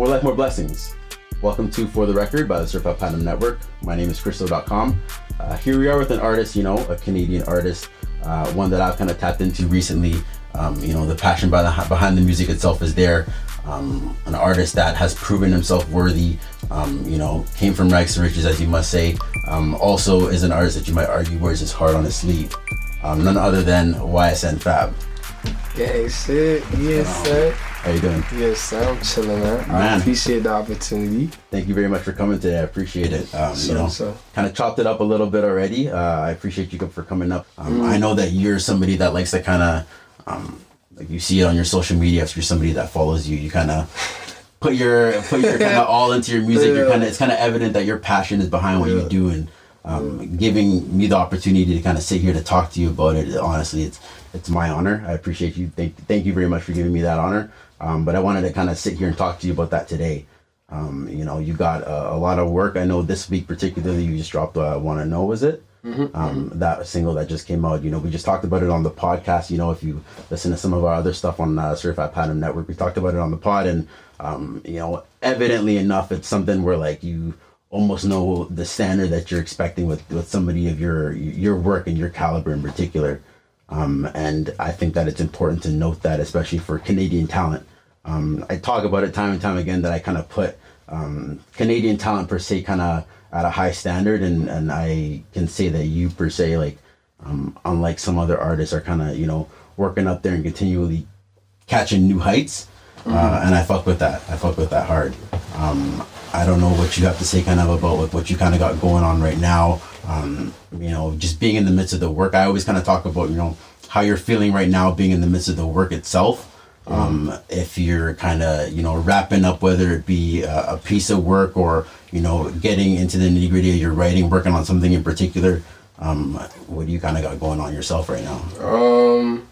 More life, more blessings. Welcome to For the Record by the Certified Platinum Network. My name is Kristo.com. Uh, here we are with an artist, you know, a Canadian artist, uh, one that I've kind of tapped into recently. Um, you know, the passion by the, behind the music itself is there. Um, an artist that has proven himself worthy, um, you know, came from rags to riches, as you must say. Um, also is an artist that you might argue wears his heart on his sleeve. Um, none other than YSN Fab. Yeah, shit. Yes, sir. How you doing? Yes, sir. I'm chilling, man. I appreciate the opportunity. Thank you very much for coming today. I appreciate it. Um, So, you know, so. kind of chopped it up a little bit already. Uh, I appreciate you for coming up. Um, I know that you're somebody that likes to kind of, um, like you see it on your social media. If you're somebody that follows you, you kind of put your put your kind of all into your music. You're kind of it's kind of evident that your passion is behind what you do, and um, giving me the opportunity to kind of sit here to talk to you about it. Honestly, it's it's my honor. I appreciate you. Thank thank you very much for giving me that honor. Um, but I wanted to kind of sit here and talk to you about that today. Um, you know, you got a, a lot of work. I know this week particularly, you just dropped uh, "Want to Know." Was it um, that single that just came out? You know, we just talked about it on the podcast. You know, if you listen to some of our other stuff on uh, Certified Platinum Network, we talked about it on the pod, and um, you know, evidently enough, it's something where like you almost know the standard that you're expecting with with somebody of your your work and your caliber in particular. Um, and I think that it's important to note that, especially for Canadian talent. Um, I talk about it time and time again that I kind of put um, Canadian talent per se kind of at a high standard, and, and I can say that you per se, like, um, unlike some other artists, are kind of you know working up there and continually catching new heights. Uh, and I fuck with that. I fuck with that hard. Um, I don't know what you have to say kind of about like what you kind of got going on right now. Um, you know, just being in the midst of the work. I always kind of talk about, you know, how you're feeling right now being in the midst of the work itself. Um, if you're kind of, you know, wrapping up, whether it be a, a piece of work or, you know, getting into the nitty gritty of your writing, working on something in particular, um, what do you kind of got going on yourself right now? Um,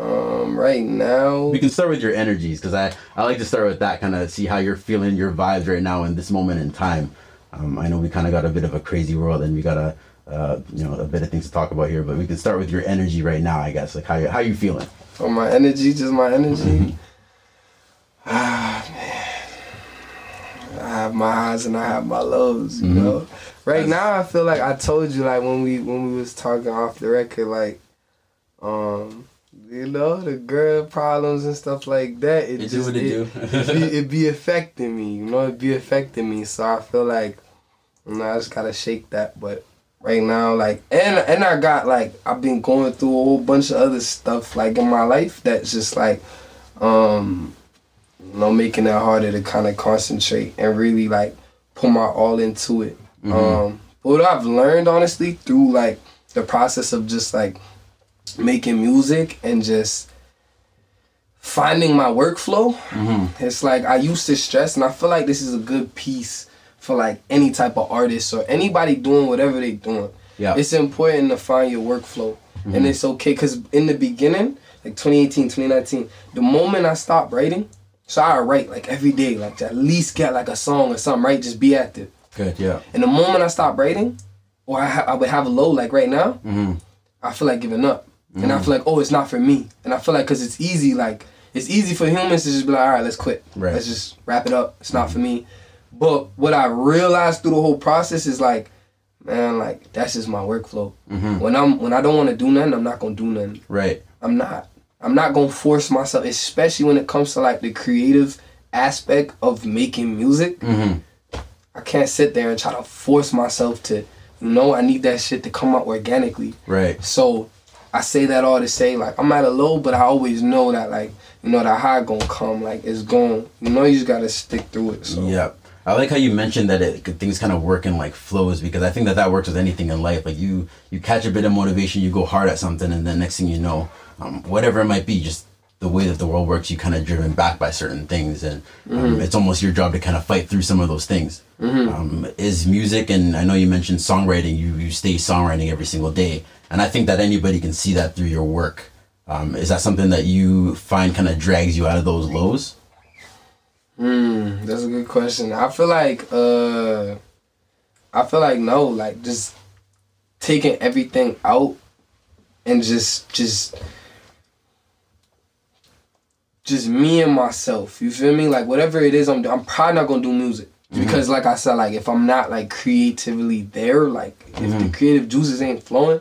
um, right now, We can start with your energies because I, I like to start with that kind of see how you're feeling your vibes right now in this moment in time. Um, I know we kind of got a bit of a crazy world and we got a uh, you know a bit of things to talk about here, but we can start with your energy right now. I guess like how you, how you feeling? oh, my energy, just my energy. Ah, man. I have my highs and I have my lows, you know. Right now, I feel like I told you, like when we when we was talking off the record, like, um, you know, the girl problems and stuff like that. It, It do just it do. it, be, it be affecting me, you know. It be affecting me, so I feel like, you know, I just gotta shake that. But right now, like, and and I got like I've been going through a whole bunch of other stuff like in my life that's just like, um, you know, making it harder to kind of concentrate and really like put my all into it. Um, what I've learned honestly through like the process of just like making music and just finding my workflow. It's like I used to stress, and I feel like this is a good piece for like any type of artist or anybody doing whatever they doing. Yeah. It's important to find your workflow, and it's okay because in the beginning, like 2018, 2019, the moment I stopped writing, so I write like every day, like to at least get like a song or something, right? Just be active. Good, yeah. And the moment I stop writing, or I, ha- I would have a low like right now, Mm-hmm. I feel like giving up. And I feel like, oh, it's not for me. And I feel like, because it's easy, like, it's easy for humans to just be like, all right, let's quit. Right. Let's just wrap it up. It's not for me. But what I realized through the whole process is like, man, like, that's just my workflow. Mm-hmm. When I'm when I don't want to do nothing, I'm not going to do nothing. Right. I'm not. I'm not gonna force myself, especially when it comes to like the creative aspect of making music. I can't sit there and try to force myself to, you know, I need that shit to come out organically. Right. So I say that all to say like I'm at a low, but I always know that like you know that high gonna come. Like it's going. You know, you just gotta stick through it. So Yeah. I like how you mentioned that it things kind of work in like flows because I think that that works with anything in life. Like you you catch a bit of motivation, you go hard at something, and then next thing you know, um, whatever it might be, just the way that the world works, you kind of driven back by certain things, and um, it's almost your job to kind of fight through some of those things. Um, is music, and I know you mentioned songwriting. You you stay songwriting every single day, and I think that anybody can see that through your work. Um, is that something that you find kind of drags you out of those lows? Hmm, that's a good question. I feel like uh I feel like no, like just taking everything out and just just just me and myself. You feel me? Like whatever it is, I'm I'm probably not gonna do music Mm-hmm. because, like I said, like if I'm not like creatively there, like if Mm-hmm. the creative juices ain't flowing,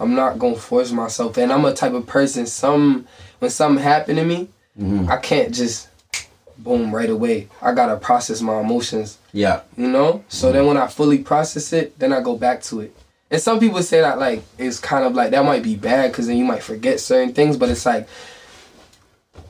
I'm not gonna force myself. And I'm a type of person. Some when something happen to me, Mm-hmm. I can't just boom right away. I gotta process my emotions. Yeah. You know? So then when I fully process it, then I go back to it. And some people say that like it's kind of like that might be bad because then you might forget certain things, but it's like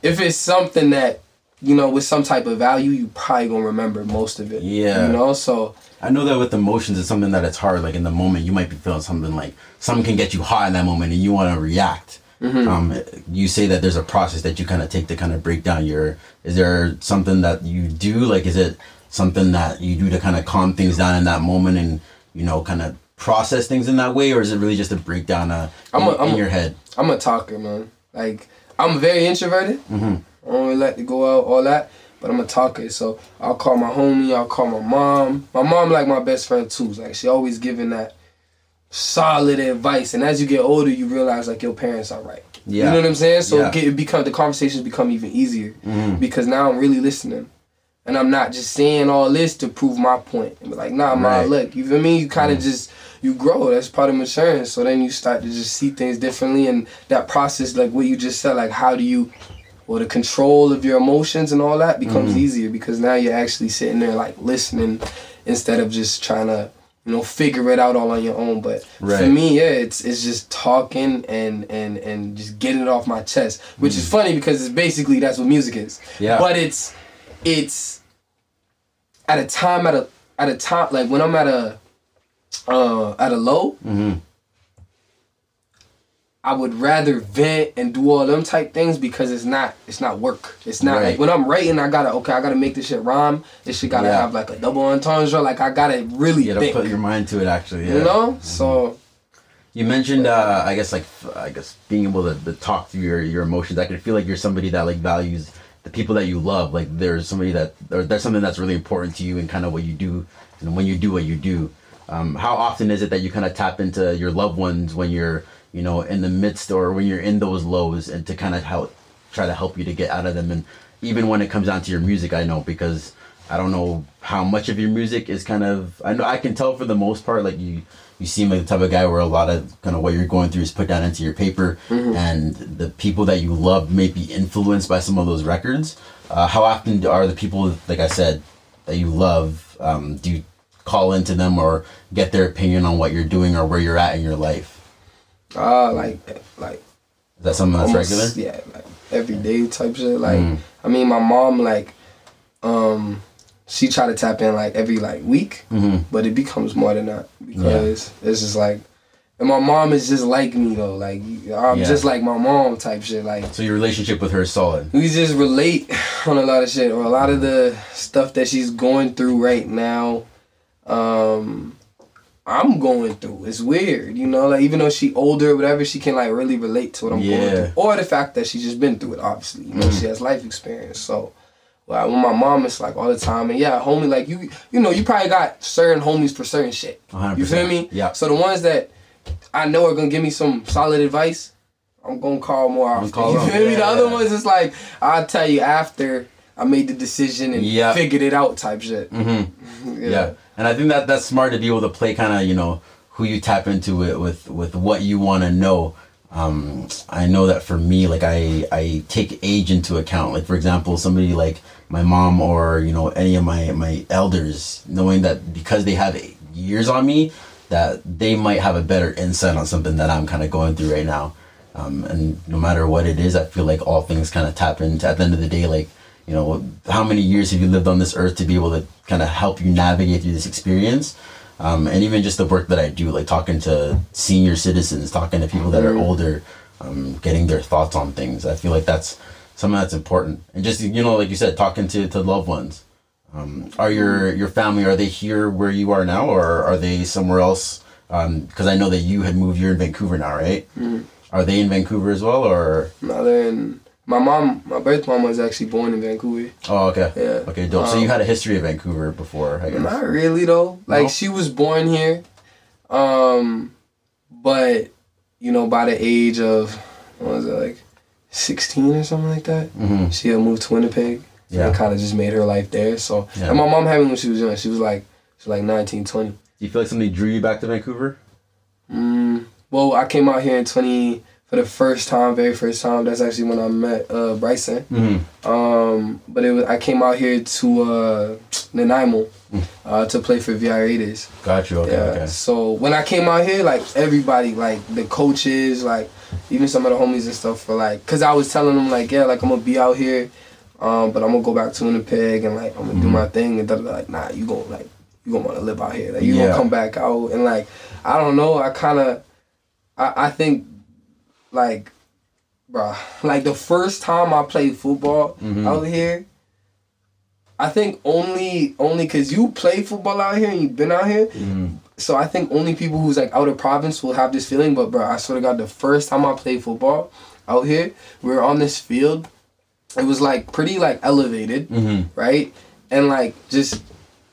if it's something that you know with some type of value, you probably gonna remember most of it. Yeah. You know, so I know that with emotions, it's something that it's hard. Like in the moment, you might be feeling something like something can get you hot in that moment, and you want to react. Mm-hmm. Um, you say that there's a process that you kind of take to kind of break down your. Is there something that you do? Like, is it something that you do to kind of calm things down in that moment, and you know, kind of process things in that way, or is it really just a breakdown uh, I'm in, a- I'm in your head? I'm a talker, man. Like I'm very introverted. Mm-hmm. I don't really like to go out, all that. But I'm a talker, so I'll call my homie, I'll call my mom. My mom like my best friend too. Like she always giving that solid advice. And as you get older, you realize like your parents are right. Yeah. You know what I'm saying? So Yeah. it, get, it become the conversations become even easier Mm-hmm. because now I'm really listening. And I'm not just saying all this to prove my point. And be like, nah, Right. Mm-hmm. look, you feel me? You kind of just you grow. That's part of maturing. So then you start to just see things differently, and that process, like what you just said, like how do you, well, the control of your emotions and all that becomes Mm-hmm. easier because now you're actually sitting there like listening instead of just trying to, you know, figure it out all on your own. But for me, yeah, it's it's just talking and and and just getting it off my chest, which is funny because it's basically that's what music is. Mm. Yeah. But it's it's at a time at a at a time like when I'm at a uh at a low, Mm-hmm. I would rather vent and do all them type things because it's not it's not work. It's not Right. like when I'm writing, I gotta okay, I gotta make this shit rhyme. This shit gotta Yeah. have like a double entendre. Like I gotta really You gotta think. put your mind to it. Actually, yeah. You know, so You mentioned, uh, I guess, like, I guess being able to, to talk through your, your emotions. I can feel like you're somebody that like values the people that you love. Like, there's somebody that, or there's something that's really important to you and kind of what you do, and when you do what you do. Um, how often is it that you kind of tap into your loved ones when you're, you know, in the midst or when you're in those lows, and to kind of help, try to help you to get out of them, and even when it comes down to your music, I know because I don't know how much of your music is kind of. I know I can tell for the most part, like you you seem like the type of guy where a lot of kind of what you're going through is put down into your paper, and the people that you love may be influenced by some of those records. Uh, how often are the people, like I said, that you love? Um, do you call into them or get their opinion on what you're doing or where you're at in your life? Uh like like Is that something that's regular? yeah, like everyday type shit. Like Mm. I mean my mom like um she try to tap in like every like week, Mhm. but it becomes more than that because it's just like and my mom is just like me though. Like I'm Yeah. just like my mom type shit. Like So your relationship with her is solid. we just relate on a lot of shit or a lot of the stuff that she's going through right now um i'm going through it's weird you know like even though she older or whatever she can like really relate to what i'm going through or the fact that she's just been through it obviously you know she has life experience so like with my mom, it's like all the time, and yeah, homie, like you, you know, you probably got certain homies for certain shit. 100%. You feel me? Yeah. So the ones that I know are gonna give me some solid advice, I'm gonna call more often. call you feel me? The other ones, it's like I'll tell you after I made the decision and Yeah. figured it out, type shit. Mm-hmm. Yeah. and I think that that's smart to be able to play kind of you know who you tap into it with with what you want to know. Um, I know that for me, like I I take age into account. Like for example, somebody like my mom or you know any of my my elders, knowing that because they have years on me, that they might have a better insight on something that I'm kind of going through right now. Um, and no matter what it is, I feel like all things kind of tap into. At the end of the day, like you know, how many years have you lived on this earth to be able to kind of help you navigate through this experience? Um, and even just the work that I do, like talking to senior citizens, talking to people that are older, um, getting their thoughts on things. I feel like that's something that's important. And just you know, like you said, talking to, to loved ones. Um, are your your family are they here where you are now, or are they somewhere else? Because I know that you had moved. You're in Vancouver now, right? Are they in Vancouver as well, or? Mother and my mom, my birth mom was actually born in Vancouver. Oh, okay. Yeah. Okay, dope. so Um, you had a history of Vancouver before, I guess. Not really though. Like No? she was born here, um, but you know by the age of what was it like 16 or something like that. Mhm. She had moved to Winnipeg. Yeah. And kind of just made her life there. So, Yeah. and my mom had me when she was young. She was like, she was like 19, 20. Do you feel like somebody drew you back to Vancouver? Mm, well, I came out here in 20 for the first time, very first time. That's actually when I met uh, Bryson. Mm-hmm. Um, but it was I came out here to uh, Nanaimo Mm. uh, to play for VI Raiders. Got you. Okay. Yeah. Okay. So when I came out here, like everybody, like the coaches, like even some of the homies and stuff, were like, cause I was telling them like, yeah, like I'm gonna be out here, um, but I'm gonna go back to Winnipeg and like I'm gonna do Mhm. my thing and they're like, nah, you gonna like you gonna wanna live out here, like you Yeah. gonna come back out and like I don't know, I kind of, I I think, like, bro, like the first time I played football Mhm. out here. I think only only cause you play football out here and you've been out here, Mhm. so I think only people who's like out of province will have this feeling. But bro, I swear to God, the first time I played football out here, we were on this field. It was like pretty like elevated, Mhm. right? And like just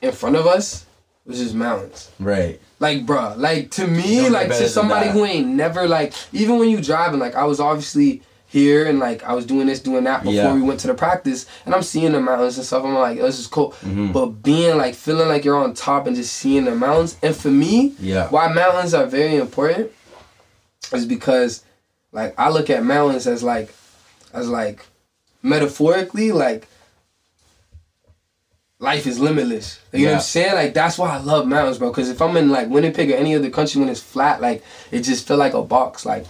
in front of us was just mountains. Right. Like, bruh, like to me, like to somebody who ain't never like, even when you driving, like I was obviously here and like I was doing this, doing that before Yeah. we went to the practice, and I'm seeing the mountains and stuff. I'm like, this is cool. Mhm. But being like feeling like you're on top and just seeing the mountains, and for me, Yeah. why mountains are very important is because like I look at mountains as like as like metaphorically like life is limitless. You know what I'm saying? Like that's why I love mountains, bro. Because if I'm in like Winnipeg or any other country when it's flat, like it just feel like a box. Like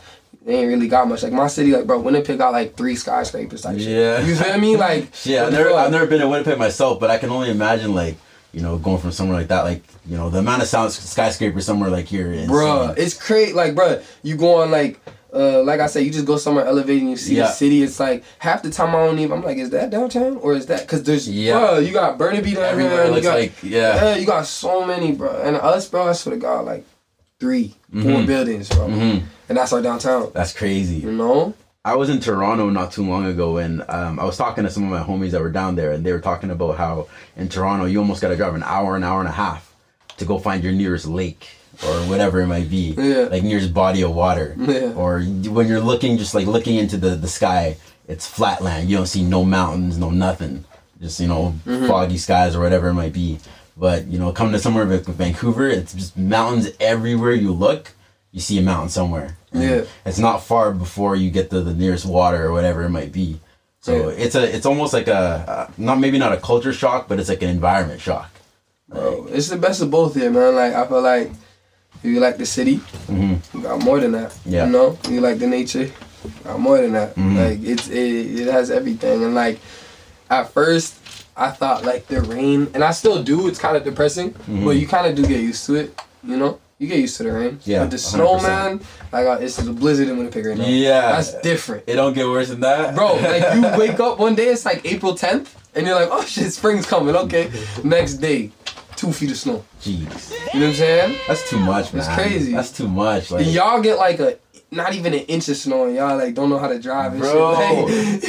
they ain't really got much. Like my city, like bro, Winnipeg got like three skyscrapers type shit. Yeah. You feel me? Like Yeah, I've never, I've never been to Winnipeg myself, but I can only imagine like you know going from somewhere like that, like you know the amount of sound skyscrapers somewhere like here. Is, Bruh, it's crazy. Like, bruh, you go on like, uh, like I said, you just go somewhere elevated and you see Yeah. the city. It's like half the time I don't even. I'm like, is that downtown or is that? Because there's, Yeah. bruh, you got Burnaby down everywhere. You looks got, like yeah. yeah, you got so many, bro. And us, bro, I swear to God, like three, four Mhm. buildings, bro. hmm And that's our downtown. That's crazy. You know? I was in Toronto not too long ago, and um, I was talking to some of my homies that were down there, and they were talking about how in Toronto you almost got to drive an hour, an hour and a half to go find your nearest lake or whatever it might be, Yeah. like nearest body of water. Yeah. Or when you're looking, just like looking into the the sky, it's flat land. You don't see no mountains, no nothing. Just you know Mm-hmm. foggy skies or whatever it might be. But you know, come to somewhere like Vancouver, it's just mountains everywhere you look. You see a mountain somewhere. Yeah. It's not far before you get to the nearest water or whatever it might be. So Yeah. it's a it's almost like a uh, not maybe not a culture shock, but it's like an environment shock. Bro, it's the best of both here, man. Like, I feel like if you like the city, Mhm. you got more than that. Yeah. You know? You like the nature, you got more than that. Mhm. Like, it's, it, it has everything. And, like, at first, I thought, like, the rain, and I still do, it's kind of depressing, Mhm. but you kind of do get used to it, you know? You get used to the rain. Yeah, But the snow, 100%. man, like, uh, it's a blizzard in Winnipeg right now. Yeah. That's different. It don't get worse than that, Bro, like you wake up one day, it's like April 10th, and you're like, oh shit, spring's coming, okay. Next day, two feet of snow. Jeez, You know what I'm saying? that's too much, man. It's crazy. That's too much. Like, And y'all get like a, not even an inch of snow, and y'all like don't know how to drive and Bro, shit. Like,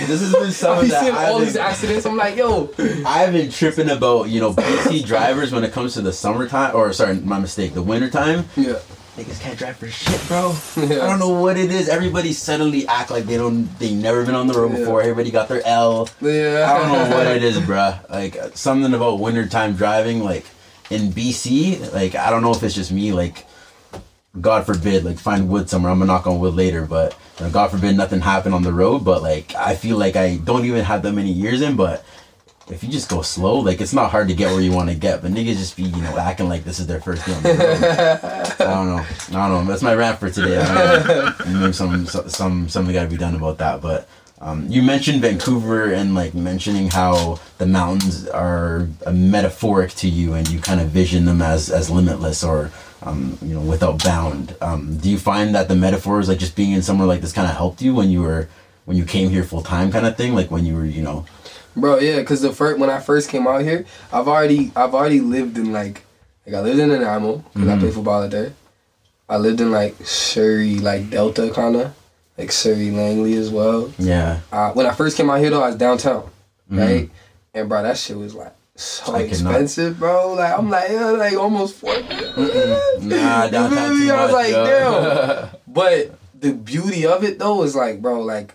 this has been something that I've all these accidents. I'm like, yo, I've been tripping about, you know, BC drivers when it comes to the summertime, or sorry, my mistake, the wintertime. yeah, Niggas can't drive for shit, bro. Yeah. I don't know what it is. Everybody suddenly act like they don't, they never been on the road Yeah. before. Everybody got their L. yeah. I don't know what it is, bruh. Like something about wintertime driving, like in BC, like I don't know if it's just me, like God forbid, like find wood somewhere. I'm gonna knock on wood later, but you know, God forbid nothing happen on the road. But like I feel like I don't even have that many years in, but if you just go slow, like it's not hard to get where you want to get. But niggas just be, you know, acting like this is their first day on the road. I don't know. I don't know. That's my rant for today. I don't know. Maybe some some something got to be done about that. But um, you mentioned Vancouver and like mentioning how the mountains are a metaphoric to you, and you kind of vision them as as limitless or um, you know without bound. Um, do you find that the metaphors, like just being in somewhere like this, kind of helped you when you were when you came here full time, kind of thing? Like when you were, you know. Bro, yeah, cause the first when I first came out here, I've already I've already lived in like like I lived in Nanaimo because I Mhm. played football out there. I lived in like Surrey, like Delta kind of, like Surrey Langley as well. Yeah. Uh, when I first came out here though, I was downtown, Mhm. right? And bro, that shit was like so I cannot- expensive, bro. Like I'm like, yeah, like almost four. Nah, downtown too I was like, yo. damn. But the beauty of it though is like, bro, like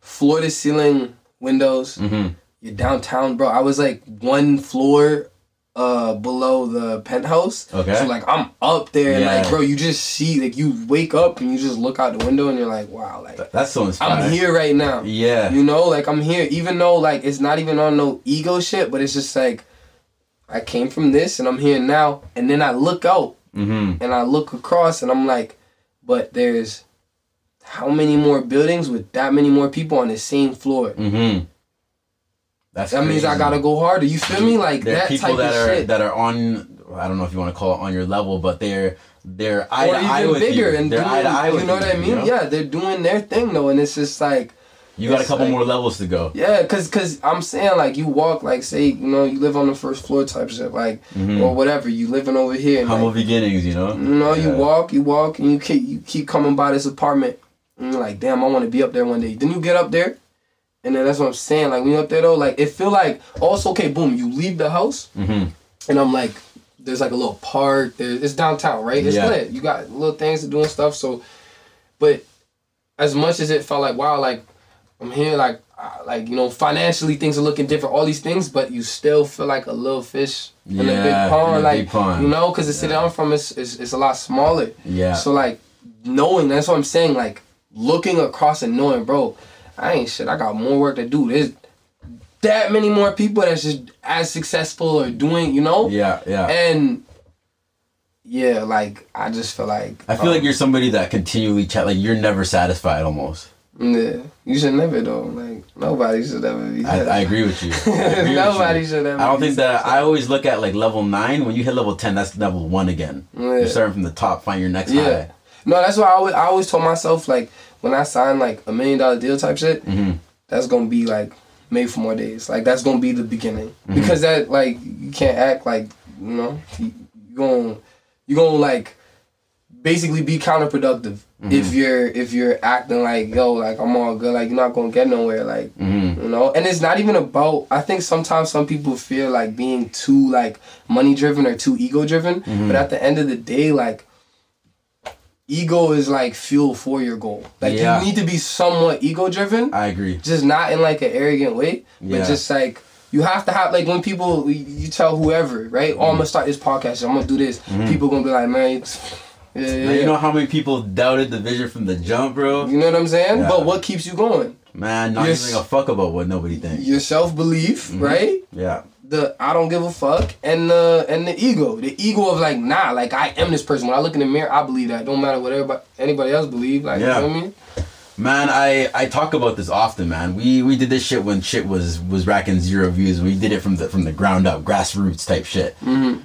floor to ceiling windows. Mm-hmm. You're downtown, bro. I was like one floor uh below the penthouse. Okay. So like I'm up there and Yeah. like bro, you just see like you wake up and you just look out the window and you're like, wow, like That's so inspiring. I'm here right now. Yeah. You know, like I'm here, even though like it's not even on no ego shit, but it's just like I came from this and I'm here now. And then I look out Mm-hmm. and I look across and I'm like, but there's how many more buildings with that many more people on the same floor? Mm-hmm. That's That means I gotta go harder. You feel me? Like there that people type that of are shit. that are on I don't know if you want to call it on your level, but they're they're eye or to eye with bigger you. and they're doing, eye to eye you with know what I mean? know? Yeah, they're doing their thing though, and it's just like You got a couple like- more levels to go. Yeah, cause, cause I'm saying like you walk like say you know you live on the first floor type shit like Mhm. or whatever you living over here and Humble like, beginnings, you know. you know you walk you walk and you keep you keep coming by this apartment and you're like damn I want to be up there one day then you get up there and then that's what I'm saying like when you up there though like it feel like also okay boom you leave the house Mm-hmm. and I'm like there's like a little park there it's downtown right it's Yeah. lit you got little things to do and stuff so but as much as it felt like wow like I'm here like like you know financially things are looking different all these things but you still feel like a little fish in a big pond like big pond. you know because the city Yeah. I'm from is, is is a lot smaller Yeah. so like knowing that's what I'm saying like looking across and knowing bro I ain't shit I got more work to do there's that many more people that's just as successful or doing you know yeah, yeah. and yeah, like I just feel like I feel like um, you're somebody that continually chat like you're never satisfied almost. yeah, you should never though. Like nobody should ever be. I, I agree with you. Agree with Nobody you. should ever. I don't think that. I always look at like level nine. When you hit level ten, that's level one again. Yeah. You're starting from the top, find your next Yeah. high. No, that's why I always, I always told myself like when I sign like a million dollar deal type shit, Mhm. that's gonna be like made for more days. Like that's gonna be the beginning Mm-hmm. because that like you can't act like you know you, gonna you gonna like basically be counterproductive Mm-hmm. if you're if you're acting like yo like I'm all good like you're not gonna get nowhere like Mhm. you know and it's not even about I think sometimes some people feel like being too like money driven or too ego driven Mm-hmm. but at the end of the day like ego is like fuel for your goal like Yeah. you need to be somewhat ego driven I agree. just not in like an arrogant way, Yeah. but just like you have to have like when people you- tell whoever right, oh I'm gonna start this podcast, I'm gonna do this. People gonna be like, man, it's- yeah, yeah, you know how many people doubted the vision from the jump, bro? You know what I'm saying? Yeah. But what keeps you going? Man, not Yes. giving a fuck about what nobody thinks. Your self belief, Mm-hmm. right? Yeah. The I don't give a fuck and the and the ego, the ego of like nah, like I am this person. When I look in the mirror, I believe that. Don't matter what everybody anybody else believe. Like Yeah. you know what I mean? Man, I, I talk about this often, man. We we did this shit when shit was was racking zero views. We did it from the from the ground up, grassroots type shit. Mm-hmm.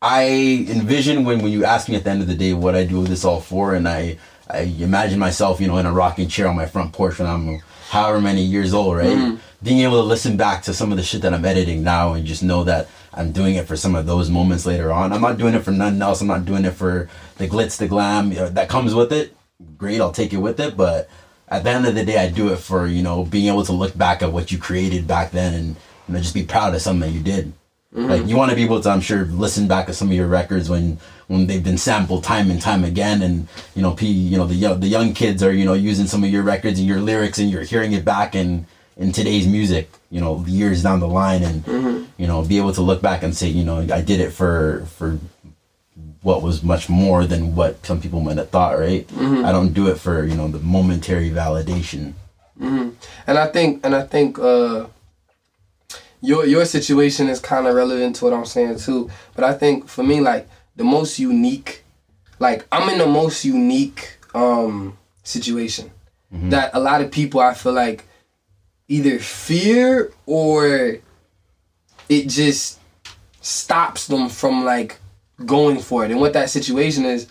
I envision when when you ask me at the end of the day what I do this all for, and I I imagine myself, you know, in a rocking chair on my front porch when I'm however many years old, right? Mm-hmm. Being able to listen back to some of the shit that I'm editing now and just know that I'm doing it for some of those moments later on. I'm not doing it for nothing else. I'm not doing it for the glitz, the glam you know, that comes with it. Great, I'll take it with it, but at the end of the day, I do it for you know being able to look back at what you created back then and you know just be proud of something that you did. Mm-hmm. Like you want to be able to, I'm sure, listen back to some of your records when when they've been sampled time and time again, and you know, p you know the young the young kids are you know using some of your records and your lyrics, and you're hearing it back in in today's music, you know, years down the line, and you know, be able to look back and say, you know, I did it for for what was much more than what some people might have thought, right? I don't do it for you know the momentary validation. And I think and I think uh your your situation is kind of relevant to what I'm saying too. But I think for me like the most unique like I'm in the most unique um situation that a lot of people I feel like either fear or it just stops them from like going for it. And what that situation is,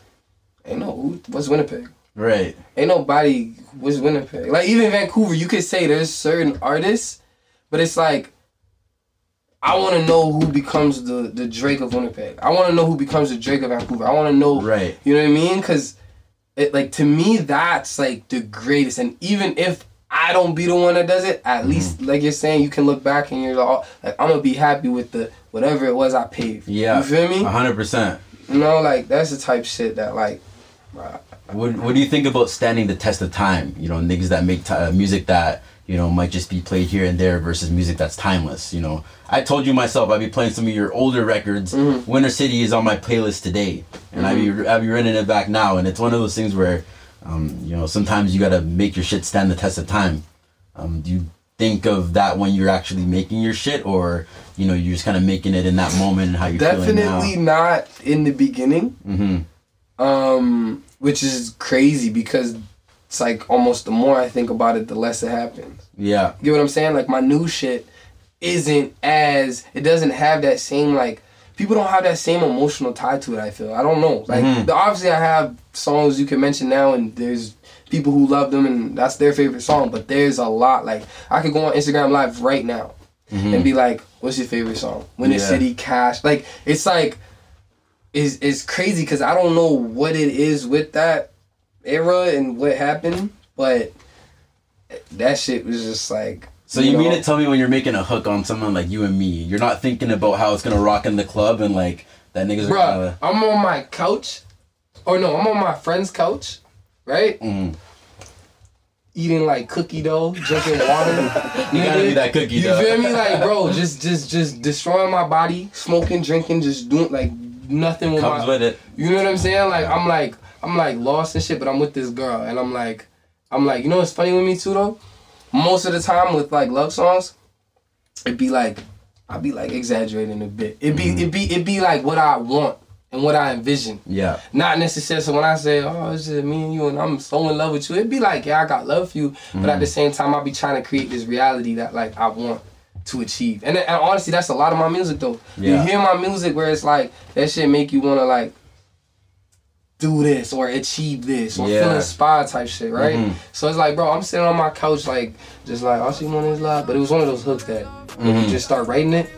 ain't no who- what's Winnipeg? Right. ain't nobody was Winnipeg. Like even Vancouver, you could say there's certain artists, but it's like I want to know who becomes the the Drake of Winnipeg. I want to know who becomes the Drake of Vancouver. I want to know, Right. You know what I mean? Because it like to me that's like the greatest. And even if I don't be the one that does it, at mm-hmm. least like you're saying, you can look back and you're like, oh, like I'm gonna be happy with the whatever it was I paid. Yeah. you feel me? hundred percent. You know, like that's the type shit that like. What What do you think about standing the test of time? You know, niggas that make t- uh, music that you know might just be played here and there versus music that's timeless. You know, I told you myself I'd be playing some of your older records. Mm-hmm. Winter City is on my playlist today, and I'd be mm-hmm. I'd be running it back now, and it's one of those things where, um, you know, sometimes you gotta make your shit stand the test of time. Um, do you think of that when you're actually making your shit, or you know you're just kind of making it in that moment and how you're Definitely feeling now? not in the beginning. Mm-hmm. Um, which is crazy because it's like almost the more I think about it, the less it happens. Yeah. You get what I'm saying? Like my new shit isn't as it doesn't have that same like people don't have that same emotional tie to it. I feel I don't know. Like Mhm. obviously I have songs you can mention now, and there's people who love them, and that's their favorite song. But there's a lot like I could go on Instagram Live right now and be like, "What's your favorite song?" Winter Yeah. City, Cash. Like it's like is is crazy because I don't know what it is with that era and what happened, but that shit was just like. So you, mean know? to tell me when you're making a hook on someone like you and me, you're not thinking about how it's gonna rock in the club and like that niggas are gonna. I'm on my couch, or no, I'm on my friend's couch, right? Mm. Eating like cookie dough, drinking water. You gotta be that cookie You dough. You feel me? Like, bro, just, just, just destroying my body, smoking, drinking, just doing like nothing with Comes my. with it. You know what I'm saying? Like, I'm like, I'm like lost and shit, but I'm with this girl, and I'm like, I'm like, you know what's funny with me too though? Most of the time with like love songs, it'd be like, I'd be like exaggerating a bit. It'd be, mm-hmm. it'd be, it'd be like what I want and what I envision. Yeah. Not necessarily. So when I say, "Oh, it's just me and you," and I'm so in love with you, it'd be like, "Yeah, I got love for you," but at the mm-hmm. same time, I'll be trying to create this reality that like I want to achieve. And, and honestly, that's a lot of my music though. Yeah. You hear my music where it's like that shit make you wanna like do this or achieve this or Yeah. feel inspired type shit, right? Mhm. So it's like, bro, I'm sitting on my couch like just like all she want is love, but it was one of those hooks that when you just start writing it.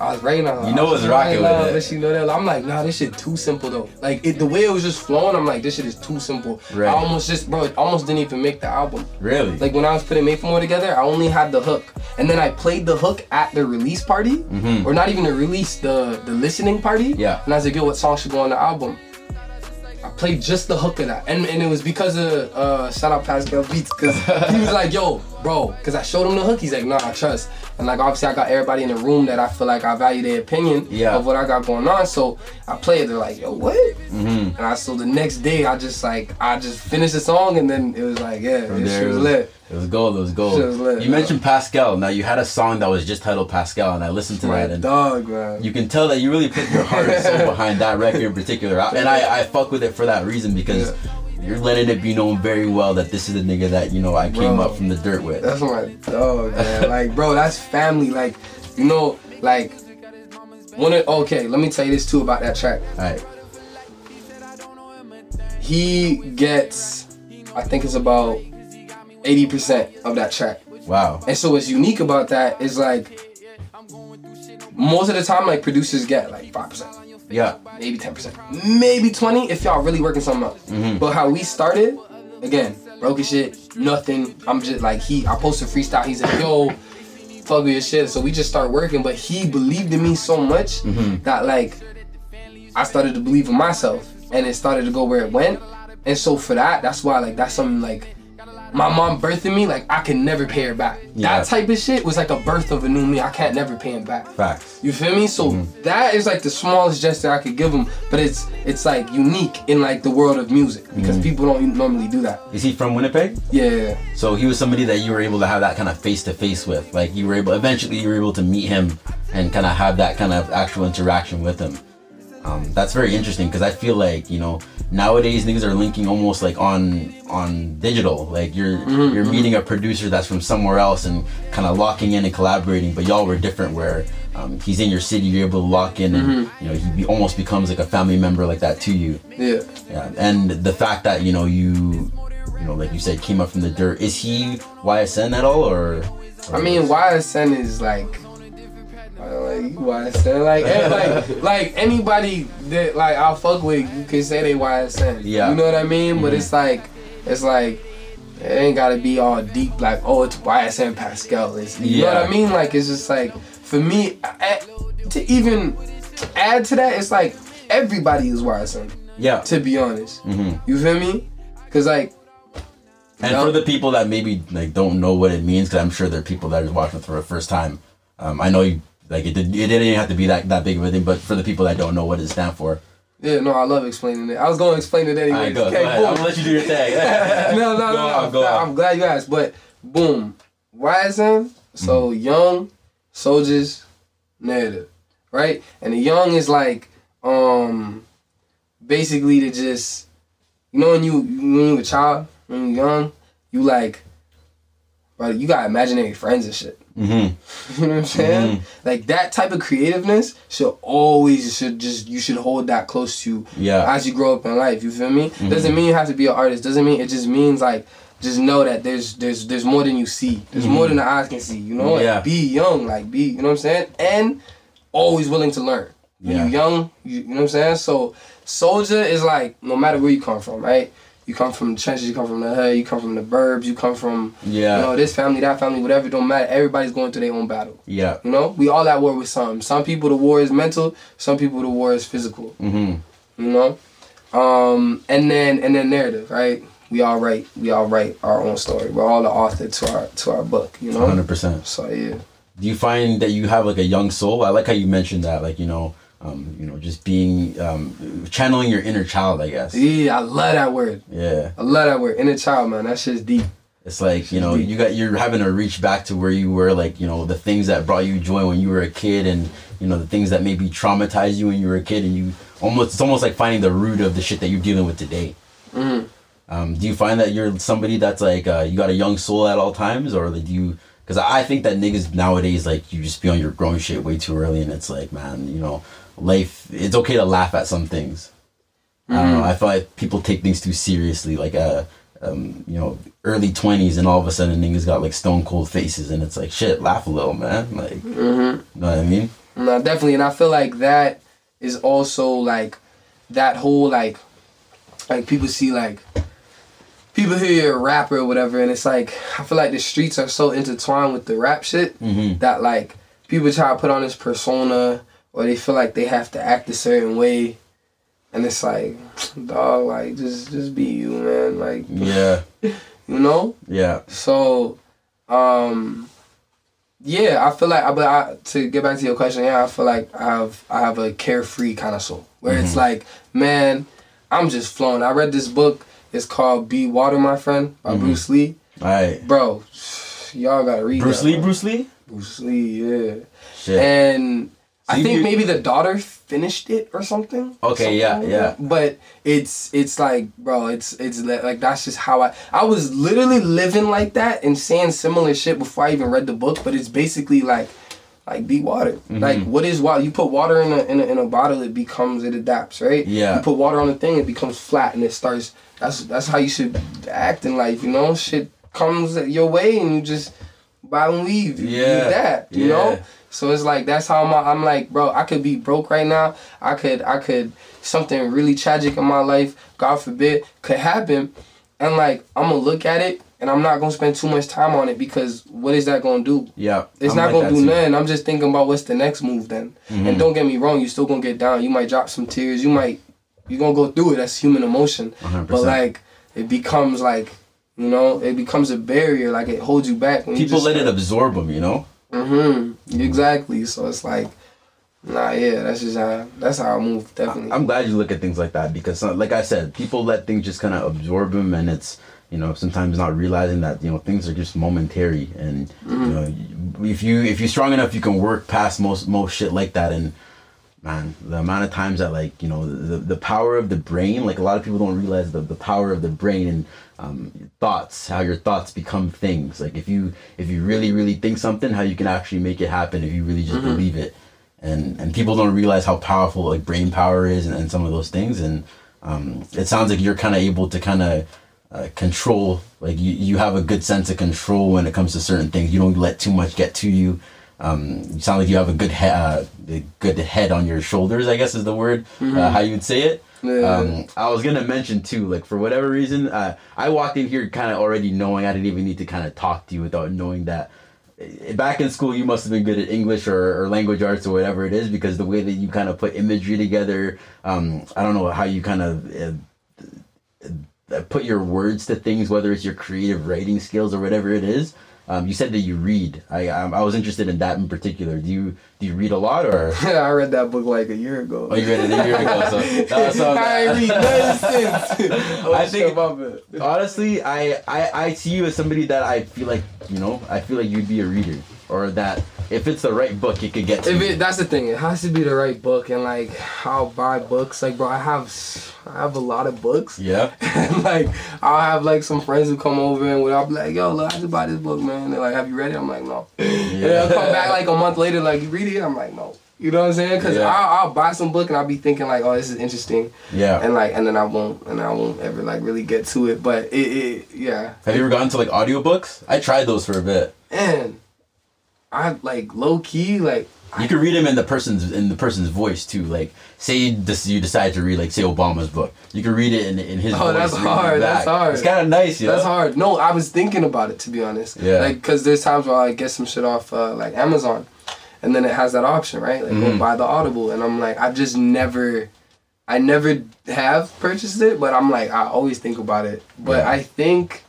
I was writing on Mm-hmm. You know what's rocking is with love, it. but she know that. I'm like, nah, this shit too simple though. Like it, the way it was just flowing, I'm like, this shit is too simple. Right. I almost just, bro, it almost didn't even make the album. Really? Like when I was putting Made for More together, I only had the hook, and then I played the hook at the release party, Mhm. or not even the release, the the listening party. Yeah. And I was like, yo, what song should go on the album? I played just the hook of that, and and it was because of uh, shout out Pascal Beats, because he was like, yo, bro, because I showed him the hook. He's like, nah, I trust. And like obviously I got everybody in the room that I feel like I value their opinion Yeah. of what I got going on. So I played. It they're like, yo, what? mm-hmm. And I so the next day I just like I just finished the song and then it was like yeah, From this there it was lit. It was gold. It was gold. Was lit, you bro. mentioned Pascal. Now you had a song that was just titled Pascal, and I listened to My that, and dog, man. you can tell that you really put your heart and soul behind that record in particular. And I, I fuck with it for that reason because you're letting it be known very well that this is the nigga that you know I came Bro. up from the dirt with. That's my dog, man. like, bro, that's family. Like, you know, like one of okay, let me tell you this too about that track. All right. He gets I think it's about 80% of that track. Wow. And so what's unique about that is like most of the time like producers get like 5%. Yeah. maybe 10%, maybe 20 if y'all really working something out. Mhm. But how we started, again, broken shit, nothing. I'm just like he. I posted freestyle. He's like, yo, fuck with your shit. So we just start working. But he believed in me so much Mhm. that like I started to believe in myself, and it started to go where it went. And so for that, that's why like that's something like. My mom birthing me, like I can never pay her back. Yeah. That type of shit was like a birth of a new me. I can't never pay him back. Facts. You feel me? So Mm-hmm. that is like the smallest gesture I could give him, but it's it's like unique in like the world of music because Mm-hmm. people don't normally do that. Is he from Winnipeg? Yeah, So he was somebody that you were able to have that kind of face to face with. Like you were able, eventually you were able to meet him and kind of have that kind of actual interaction with him. Um, that's very interesting because I feel like you know nowadays niggas are linking almost like on on digital. Like you're you're meeting a producer that's from somewhere else and kind of locking in and collaborating. But y'all were different where um, he's in your city, you're able to lock in, and you know he be, almost becomes like a family member like that to you. yeah. Yeah, and the fact that you know you, you know, like you said, came up from the dirt. Is he YSN at all, or? I mean, YSN is like, like YSN, like like like anybody that like I'll fuck with, you can say they YSN. Yeah. you know what I mean. But it's like it's like. It ain't gotta be all deep, like oh it's YSN Pascal. It's, you know what I mean? Like it's just like for me to even add to that, it's like everybody is YSN. Yeah. To be honest, hmm you feel me? Cause like And Yup. for the people that maybe like don't know what it means, because I'm sure there are people that are watching it for the first time. Um, I know you like it. Did, it didn't have to be that that big of a thing, but for the people that don't know what it stands for, Yeah, no, I love explaining it. I was going to explain it anyway. Alright, go, okay, go ahead. boom. I'm gonna let you do your thing. no, no, no, no. on, on. I'm glad you asked. But boom, rising. So Mm-hmm. young soldiers narrative, right? And the young is like, um, basically to just, you know, when you when you a child, when you young, you like, but you got imaginary friends and shit. Hmm You know what I'm saying? Mm-hmm. Like that type of creativeness should always should just you should hold that close to Yeah. as you grow up in life. You feel me? Mm-hmm. Doesn't mean you have to be an artist. Doesn't mean it just means like just know that there's there's there's more than you see. There's more than the eyes can see. You know? Like, Mm-hmm. Yeah. be young, like be you know what I'm saying, and always willing to learn. When Yeah. you young, you, you know what I'm saying. So soldier is like no matter where you come from, right? You come from the trenches, you come from the hood, you come from the burbs, you come from Yeah. you know this family, that family, whatever. Don't matter. Everybody's going through their own battle. Yeah. You know, we all at war with something. Some people the war is mental. Some people the war is physical. hmm You know, um, and then and then narrative, right? We all write. We all write our own story. We're all the author to our to our book. You know. Hundred percent. So yeah. Do you find that you have like a young soul? I like how you mentioned that, like you know, um, you know, just being um, channeling your inner child. I guess. Yeah, I love that word. Yeah. I love that word. Inner child, man. That shit's deep. It's like you know you got you're having to reach back to where you were like you know the things that brought you joy when you were a kid and you know the things that maybe traumatized you when you were a kid and you almost it's almost like finding the root of the shit that you're dealing with today. Mhm. Um, do you find that you're somebody that's like uh, you got a young soul at all times or like do you? Because I think that niggas nowadays like you just be on your grown shit way too early and it's like man you know life it's okay to laugh at some things. I don't know. I feel like people take things too seriously. Like, uh, um, you know, early twenties, and all of a sudden niggas got like stone cold faces, and it's like, shit, laugh a little, man. Like, Mm-hmm. you know what I mean? No, definitely, and I feel like that is also like that whole like like people see like people hear you're a rapper or whatever, and it's like I feel like the streets are so intertwined with the rap shit Mhm. that like people try to put on this persona or they feel like they have to act a certain way, and it's like, dog, like just just be you, man, like Yeah, you know. yeah, So, um, yeah, I feel like, but I, to get back to your question, yeah, I feel like I have I have a carefree kind of soul where Mm-hmm. it's like, man, I'm just flowing. I read this book. It's called "Be Water, My Friend" by Bruce Lee. all right. Bro, y'all gotta read Mm-hmm. Bruce that, Lee, bro. Bruce Lee. Bruce Lee, yeah. Shit. And I See, think you- maybe the daughter finished it or something. Okay, yeah, like yeah. that. But it's it's like, bro, it's it's like that's just how I I was literally living like that and saying similar shit before I even read the book. But it's basically like like be water. Mm-hmm. Like what is water? You put water in a, in a in a bottle, it becomes it adapts, right? Yeah. You put water on a thing, it becomes flat and it starts. That's that's how you should act in life. You know, shit comes your way and you just buy and leave. You, Yeah, adapt. You yeah. know. So it's like that's how I'm. I'm like, bro, I could be broke right now. I could, I could, something really tragic in my life, God forbid, could happen, and like I'm gonna look at it, and I'm not gonna spend too much time on it because what is that gonna do? Yeah, It's I'm not like gonna do too. nothing. I'm just thinking about what's the next move then. Mm-hmm. And don't get me wrong, you still gonna get down. You might drop some tears. You might, you're gonna go through it. That's human emotion. 100%. But like, it becomes like, you know, it becomes a barrier. Like it holds you back. when you People just let it absorb them, you know. Mm-hmm. Exactly. So it's like, nah, yeah, that's just how that's how I move. Definitely. I'm glad you look at things like that because, uh, like I said, people let things just kind of absorb them, and it's you know sometimes not realizing that you know things are just momentary, and you know if you if you're strong enough, you can work past most most shit like that, and man, the amount of times that like you know the the power of the brain, like a lot of people don't realize the the power of the brain and um, thoughts, how your thoughts become things. Like if you if you really really think something, how you can actually make it happen if you really just believe it. And and people don't realize how powerful like brain power is and, and some of those things. And um, it sounds like you're kind of able to kind of uh, control. Like you you have a good sense of control when it comes to certain things. You don't let too much get to you. Um, you sound like you have a good head, uh, a good head on your shoulders. I guess is the word uh, how you would say it. Um, I was gonna mention too, like for whatever reason, uh, I walked in here kind of already knowing I didn't even need to kind of talk to you without knowing that. uh, Back in school, you must have been good at English or, or language arts or whatever it is, because the way that you kind of put imagery together, um, I don't know how you kind of uh, put your words to things, whether it's your creative writing skills or whatever it is. Um, you said that you read. I um, I was interested in that in particular. Do you do you read a lot or? I read that book like a year ago. Oh, you read it a year ago. So, no, so I ain't read nothing since. Oh, I think- honestly, I, I I see you as somebody that I feel like you know. I feel like you'd be a reader, or that if it's the right book, it could get to If it, that's the thing, it has to be the right book, and like I'll buy books. Like, bro, I have I have a lot of books. yeah. And like I'll have like some friends who come over and I'll be like, yo, look, I just buy this book, man. They're like, have you read it? I'm like, no. And they'll come back like a month later, like, you read it? I'm like, no. You know what I'm saying? Because Yeah. I'll, I'll buy some book and I'll be thinking like, oh, this is interesting, Yeah. and like, and then I won't, and I won't ever like really get to it. But it, it yeah. Have you ever gotten to like audiobooks? I tried those for a bit. And I like low key like You can read them in the person's in the person's voice too. Like, say you, des- you decide to read like say Obama's book, you can read it in, in his Oh, voice. that's hard, that's hard. It's kind of nice, you That's know? hard. No, I was thinking about it to be honest. Yeah. Like, cause there's times where I get some shit off uh, like Amazon, and then it has that option, right? Like, Mhm. go buy the Audible, and I'm like, I've just never, I never have purchased it, but I'm like, I always think about it. But Yeah. I think,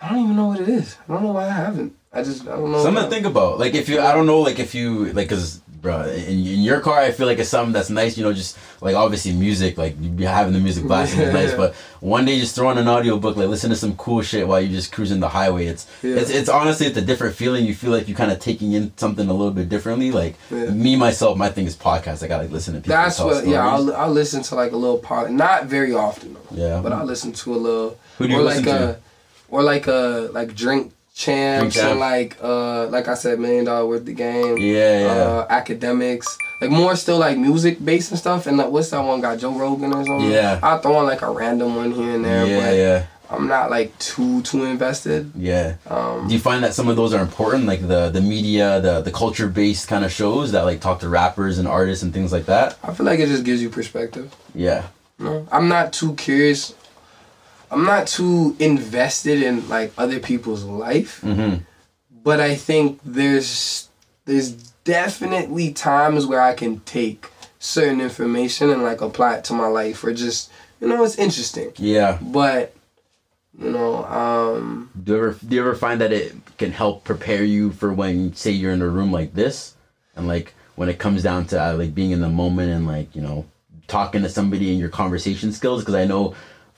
I don't even know what it is. I don't know why I haven't. I just, I don't know. Something to think about. Like if you, I don't know, like if you, like, cause, bro, in, in your car, I feel like it's something that's nice. You know, just like obviously music, like you be having the music blasting is nice. But one day, just throw on an audiobook, like listen to some cool shit while you're just cruising the highway. It's, Yeah. it's, it's honestly, it's a different feeling. You feel like you're kind of taking in something a little bit differently. Like Yeah. me myself, my thing is podcast. I gotta like, listen to people. That's what, yeah. I'll, I'll listen to like a little part, not very often though. Yeah. But I listen to a little. Who do you or listen like to? A, or like a like drink champs and like uh like I said, million dollar worth the game. Yeah, yeah. Uh, academics, like more still like music based and stuff. And like what's that one got Joe Rogan or something? Yeah. I throw on like a random one here and there, yeah, but yeah, I'm not like too too invested. yeah. Um, Do you find that some of those are important, like the the media, the the culture based kind of shows that like talk to rappers and artists and things like that? I feel like it just gives you perspective. Yeah, No. I'm not too curious. I'm not too invested in like other people's life. mm-hmm. but I think there's there's definitely times where I can take certain information and like apply it to my life or just you know it's interesting. yeah. But you know, um Do you ever do you ever find that it can help prepare you for when say you're in a room like this, and like when it comes down to uh, like being in the moment and like you know talking to somebody and your conversation skills? Because I know.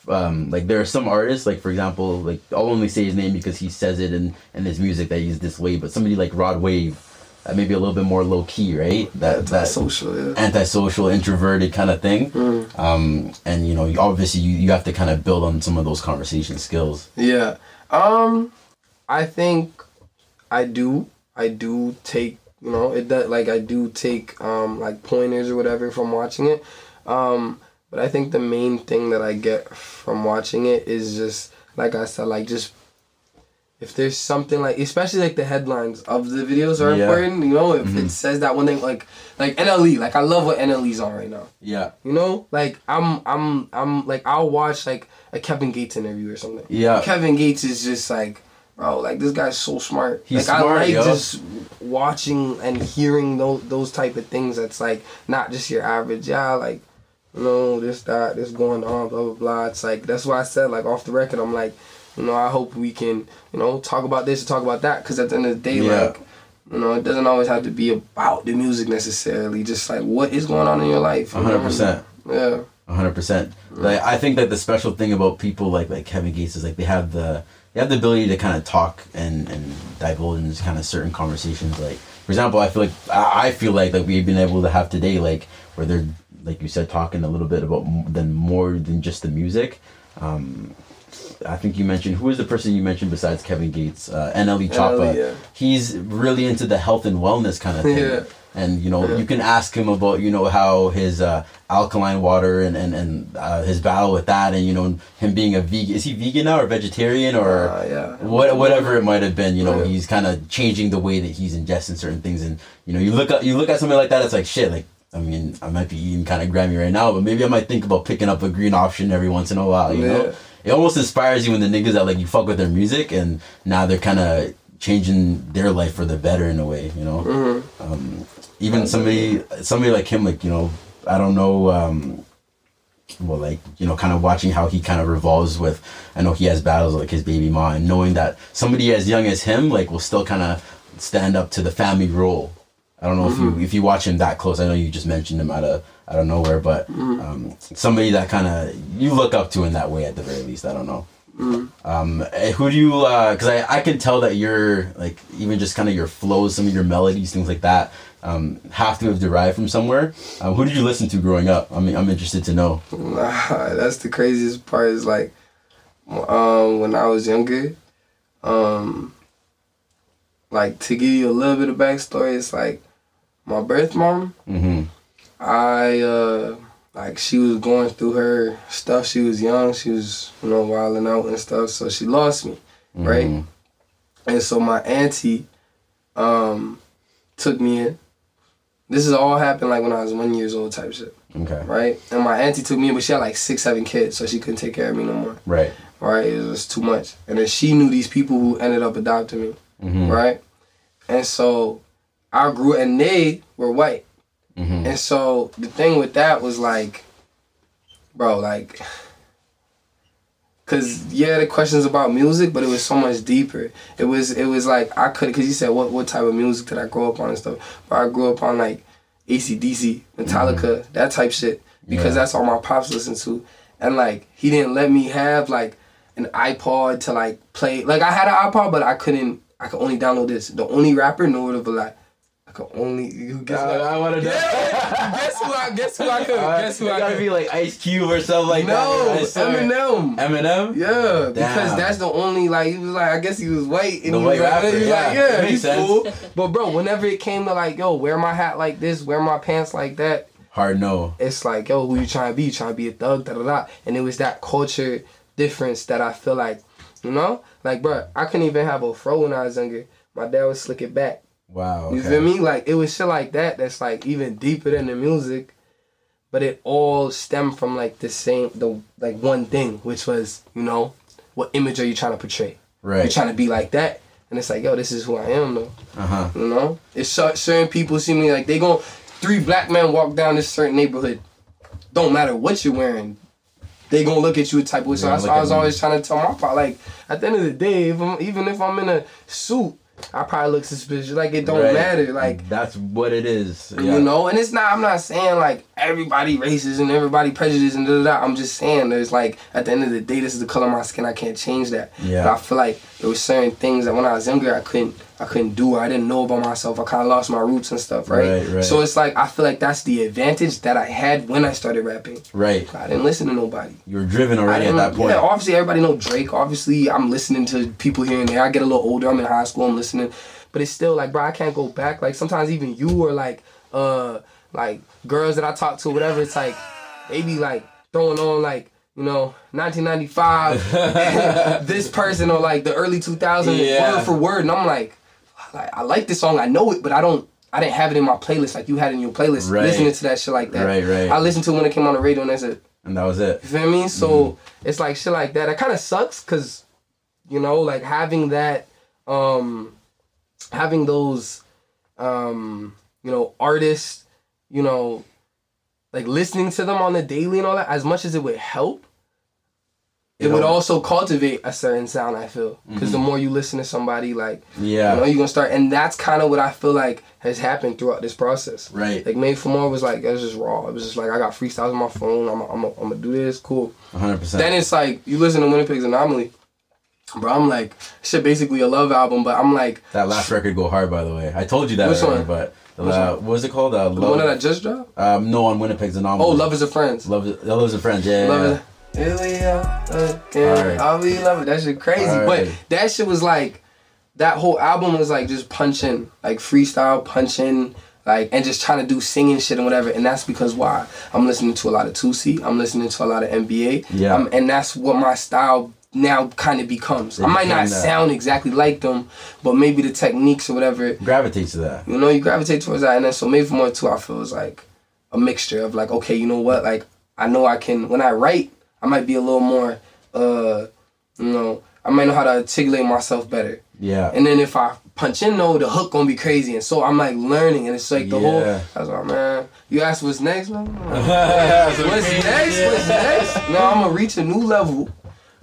Um, like there are some artists, like for example, like I'll only say his name because he says it in, in his music that he's this way. But somebody like Rod Wave, uh, maybe a little bit more low key, right? That that social, yeah. antisocial, introverted kind of thing. Mm. Um, and you know, obviously, you, you have to kind of build on some of those conversation skills. Yeah. Um I think I do I do take you know, it does like I do take um like pointers or whatever from watching it. Um but I think the main thing that I get from watching it is just like I said, like just if there's something like especially like the headlines of the videos are Yeah. important, you know, if Mhm. it says that one thing like like NLE, like I love what NLE's on right now. Yeah. You know? Like I'm I'm I'm like I'll watch like a Kevin Gates interview or something. Yeah. Kevin Gates is just like, bro, like this guy's so smart. He's like smart, I like yo. just watching and hearing those those type of things. That's like not just your average, yeah, like you know this that this going on, blah blah blah. It's like that's why I said like off the record, I'm like, you know, I hope we can you know talk about this and talk about that because at the end of the day, Yeah. like. You know, it doesn't always have to be about the music necessarily. Just like what is going on in your life. 100%. Yeah. hundred percent. Like I think that the special thing about people like like Kevin Gates is like they have the they have the ability to kind of talk and and divulge in kind of certain conversations. Like for example, I feel like I I feel like like we've been able to have today, like where they're like you said, talking a little bit about m- than more than just the music. Um, I think you mentioned who is the person you mentioned besides Kevin Gates? Uh, NLE Choppa. yeah. He's really into the health and wellness kind of thing. Yeah. And you know, Yeah. you can ask him about you know how his uh, alkaline water and and and uh, his battle with that, and you know him being a vegan. Is he vegan now or vegetarian or Uh, yeah. what whatever it might have been? You know, he's kind of changing the way that he's ingesting certain things, and you know, you look at you look at something like that, it's like shit. Like I mean, I might be eating kind of Grammy right now, but maybe I might think about picking up a green option every once in a while. You know, it almost inspires you when the niggas that like you fuck with their music, and now they're kind of changing their life for the better in a way. You know hmm um, even somebody somebody like him like you know i don't know um, well, like you know, kind of watching how he kind of revolves with. I know he has battles like his baby mom, and knowing that somebody as young as him like will still kind of stand up to the family role. I don't know if you if you watch him that close. I know you just mentioned him out of out of nowhere, but um, somebody that kind of you look up to in that way at the very least. I don't know. Um, eh, who do you? Because I I can tell that you're like even just kind of your flows, some of your melodies, things like that. Um, have to have derived from somewhere. Um, who did you listen to growing up? I mean, I'm interested to know. That's the craziest part. Is like, um, when I was younger, um, like to give you a little bit of backstory, it's like my birth mom. Mm-hmm. I uh like she was going through her stuff. She was young. She was you know wilding out and stuff. So she lost me, right? Mhm. And so my auntie um took me in. This is all happened like when I was one years old type shit, Okay. right? And my auntie took me in, but she had like six, seven kids, so she couldn't take care of me no more. Right. Right? It was too much. And then she knew these people who ended up adopting me, Mm-hmm. right? And so I grew, and they were white. Mm-hmm. And so the thing with that was like, bro, like, cause yeah, the questions about music, but it was so much deeper. It was it was like I couldn't, cause you said what what type of music did I grow up on and stuff. But I grew up on like ACDC, Metallica, that type shit, because Yeah. that's all my pops listened to, and like he didn't let me have like an iPod to like play. Like I had an iPod, but I couldn't. I could only download this. The only rapper, Nord of a Lot. I could only. You guess what? I want to know. guess who I guess who I could guess who I gotta could be like Ice Cube or something like no that. Swear. Eminem. Eminem. Yeah, because that's the only like he was like I guess he was white and The he was like, he was yeah. like yeah Makes he's sense. cool. But bro, whenever it came to like yo wear my hat like this, wear my pants like that, Hard no. it's like yo who you trying to be? You trying to be a thug? Da da da. And it was that culture difference that I feel like you know like bro I couldn't even have a fro when I was younger. My dad would slick it back. Wow. You okay. feel me? Like it was shit like that that's like even deeper than the music, but it all stemmed from like the same the like one thing, which was you know what image are you trying to portray? Right. You're trying to be like that, and it's like yo, this is who I am though. Uh huh. You know, it's certain people see me like they go three black men walk down this certain neighborhood, don't matter what you're wearing. They gonna look at you a type of way. So that's why I was me. always trying to tell my pop, like at the end of the day, if I'm, even if I'm in a suit, I probably look suspicious. Like it don't Right. matter. Like that's what it is. Yeah. you know, and it's not. I'm not saying like everybody racist and everybody prejudiced and da da da. I'm just saying there's like at the end of the day, this is the color of my skin. I can't change that. Yeah. But I feel like there was certain things that when I was younger, I couldn't. I couldn't do. I didn't know about myself. I kind of lost my roots and stuff, right? Right, right. So it's like I feel like that's the advantage that I had when I started rapping. Right. I didn't listen to nobody. You were driven already at that point. Yeah, obviously everybody know Drake. Obviously, I'm listening to people here and there. I get a little older. I'm in high school. I'm listening, but it's still like, bro, I can't go back. Like sometimes even you or like, uh, like girls that I talk to, whatever. It's like they be like throwing on like. You know, 1995, this person or like the early 2000s, Yeah. word for word, and I'm like, I like this song, I know it, but I don't, I didn't have it in my playlist like you had in your playlist. Right. Listening to that shit like that, Right, right. I listened to it when it came on the radio, and that's it. and that was it. You feel me? So it's like shit like that. It kind of sucks because, you know, like having that, um, having those, um, you know, artists, you know, like listening to them on the daily and all that. As much as it would help, it, It would also cultivate a certain sound. I feel because the mm-hmm. more you listen to somebody, like Yeah. you know, you're gonna start, and that's kind of what I feel like has happened throughout this process. Right. Like Made for More was like it was just raw. It was just like I got freestyles on my phone. I'm I'm I'm gonna do this. Cool. 100. Then percent it's like you listen to Winnipeg's Anomaly, bro. I'm like shit, basically a love album, but I'm like That last record go hard, by the way. I told you that Which one? but the what was it called? Uh, the love. one that I just dropped. um, no, on Winnipeg's Anomaly. Oh, Love is a Friends. Love, is- Love is a friend. Yeah. Love yeah. Here we are again. Alright. I'll be loving. That shit crazy. Alright. But that shit was like, that whole album was like just punching, like freestyle punching, like and just trying to do singing shit and whatever. And that's because why I'm listening to a lot of Toosii. I'm listening to a lot of NBA. Yeah. Um, and that's what my style now kind of becomes. It I might not sound exactly like them, but maybe the techniques or whatever Gravitates to that. you know, you gravitate towards that, and then so maybe for more too, I feel is like a mixture of like, okay, you know what, like I know I can when I write, I might be a little more, uh, you know, I might know how to articulate myself better. Yeah. And then if I punch in though, the hook gonna be crazy. And so I'm like learning and it's like the whole Yeah. I was like, man, you asked what's next, man? That's what's next? What's next? Now I'm gonna reach a new level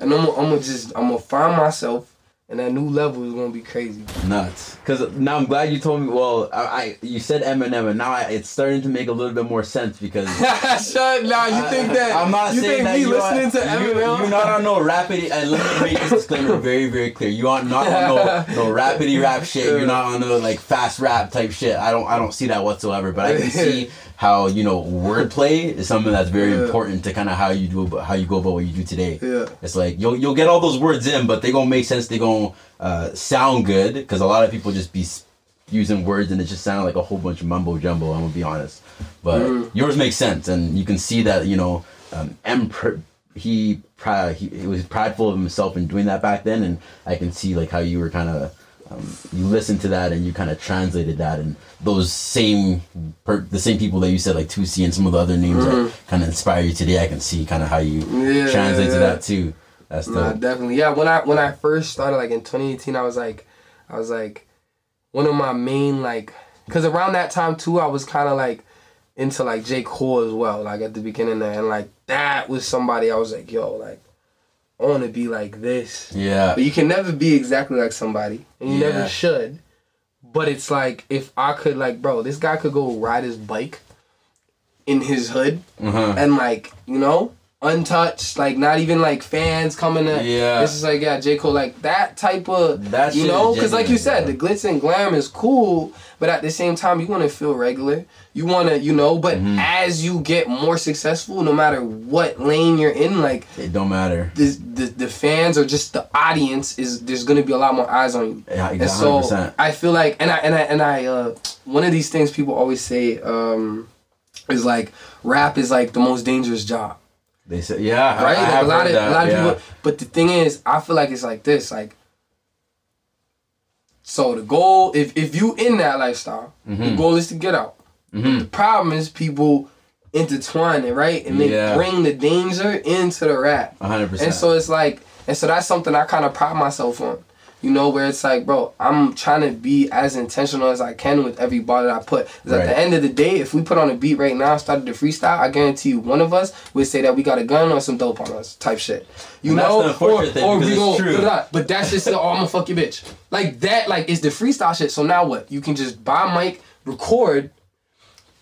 and I'm gonna, I'm gonna just I'm gonna find myself and that new level is gonna be crazy. Nuts. Because now I'm glad you told me. Well, I, I you said Eminem, and now I, it's starting to make a little bit more sense because. Shut now you think that I'm not you saying think that me you listening are, to Eminem You, you're not on no rapidity. And uh, let me make this disclaimer very, very clear. You are not on no no rapidity rap shit. You're not on no like fast rap type shit. I don't I don't see that whatsoever. But I can see how you know wordplay is something that's very Yeah. important to kind of how you do about- how you go about what you do today. Yeah. It's like you'll you'll get all those words in, but they gonna make sense. They gonna uh, sound good because a lot of people just be using words and it just sound like a whole bunch of mumbo jumbo. I'm gonna be honest, but Mm. yours makes sense, and you can see that you know um, M. Pr- he, he he was prideful of himself in doing that back then, and I can see like how you were kind of. Um, you listened to that and you kind of translated that, and those same per- the same people that you said like Toosii and some of the other names that kind of inspire you today. I can see kind of how you Mm-hmm. Yeah, translate to that too. That's Nah, definitely. Yeah, when I when I first started like in 2018, I was like, I was like, one of my main like, cause around that time too, I was kind of like into like J Cole as well, like at the beginning there, and like that was somebody I was like, yo, like, I want to be like this, yeah. but you can never be exactly like somebody, and you Yeah. never should. But it's like if I could like, bro, this guy could go ride his bike in his hood Uh-huh. and like you know untouched like not even like fans coming to Yeah. it's just like yeah j cole like that type of That you know because like you said the glitz and glam is cool but at the same time you want to feel regular you want to you know but Mm-hmm. as you get more successful no matter what lane you're in like It don't matter. the, the, the fans or just the audience is there's gonna be a lot more eyes on you Yeah, and so 100%. I feel like, and I and I and I, uh, one of these things people always say um, is like rap is like the most dangerous job, They say, yeah, right? I like have a lot of that, a lot of yeah. people. But the thing is, I feel like it's like this, like. So the goal, if if you in that lifestyle, Mm-hmm. the goal is to get out. The problem is people intertwine it, right, and they Yeah. bring the danger into the rap. Hundred percent. And so it's like, and so that's something I kind of pride myself on. You know, where it's like, bro, I'm trying to be as intentional as I can with every bar that I put. 'Cause at Right. the end of the day, if we put on a beat right now, and started to freestyle, I guarantee you, one of us would say that we got a gun or some dope on us, type shit. You And know, the unfortunate thing, because we go, true. blah, blah, but that's just, oh, I'm gonna fuck your bitch. Like that, like is the freestyle shit. So now what? You can just buy a mic, record,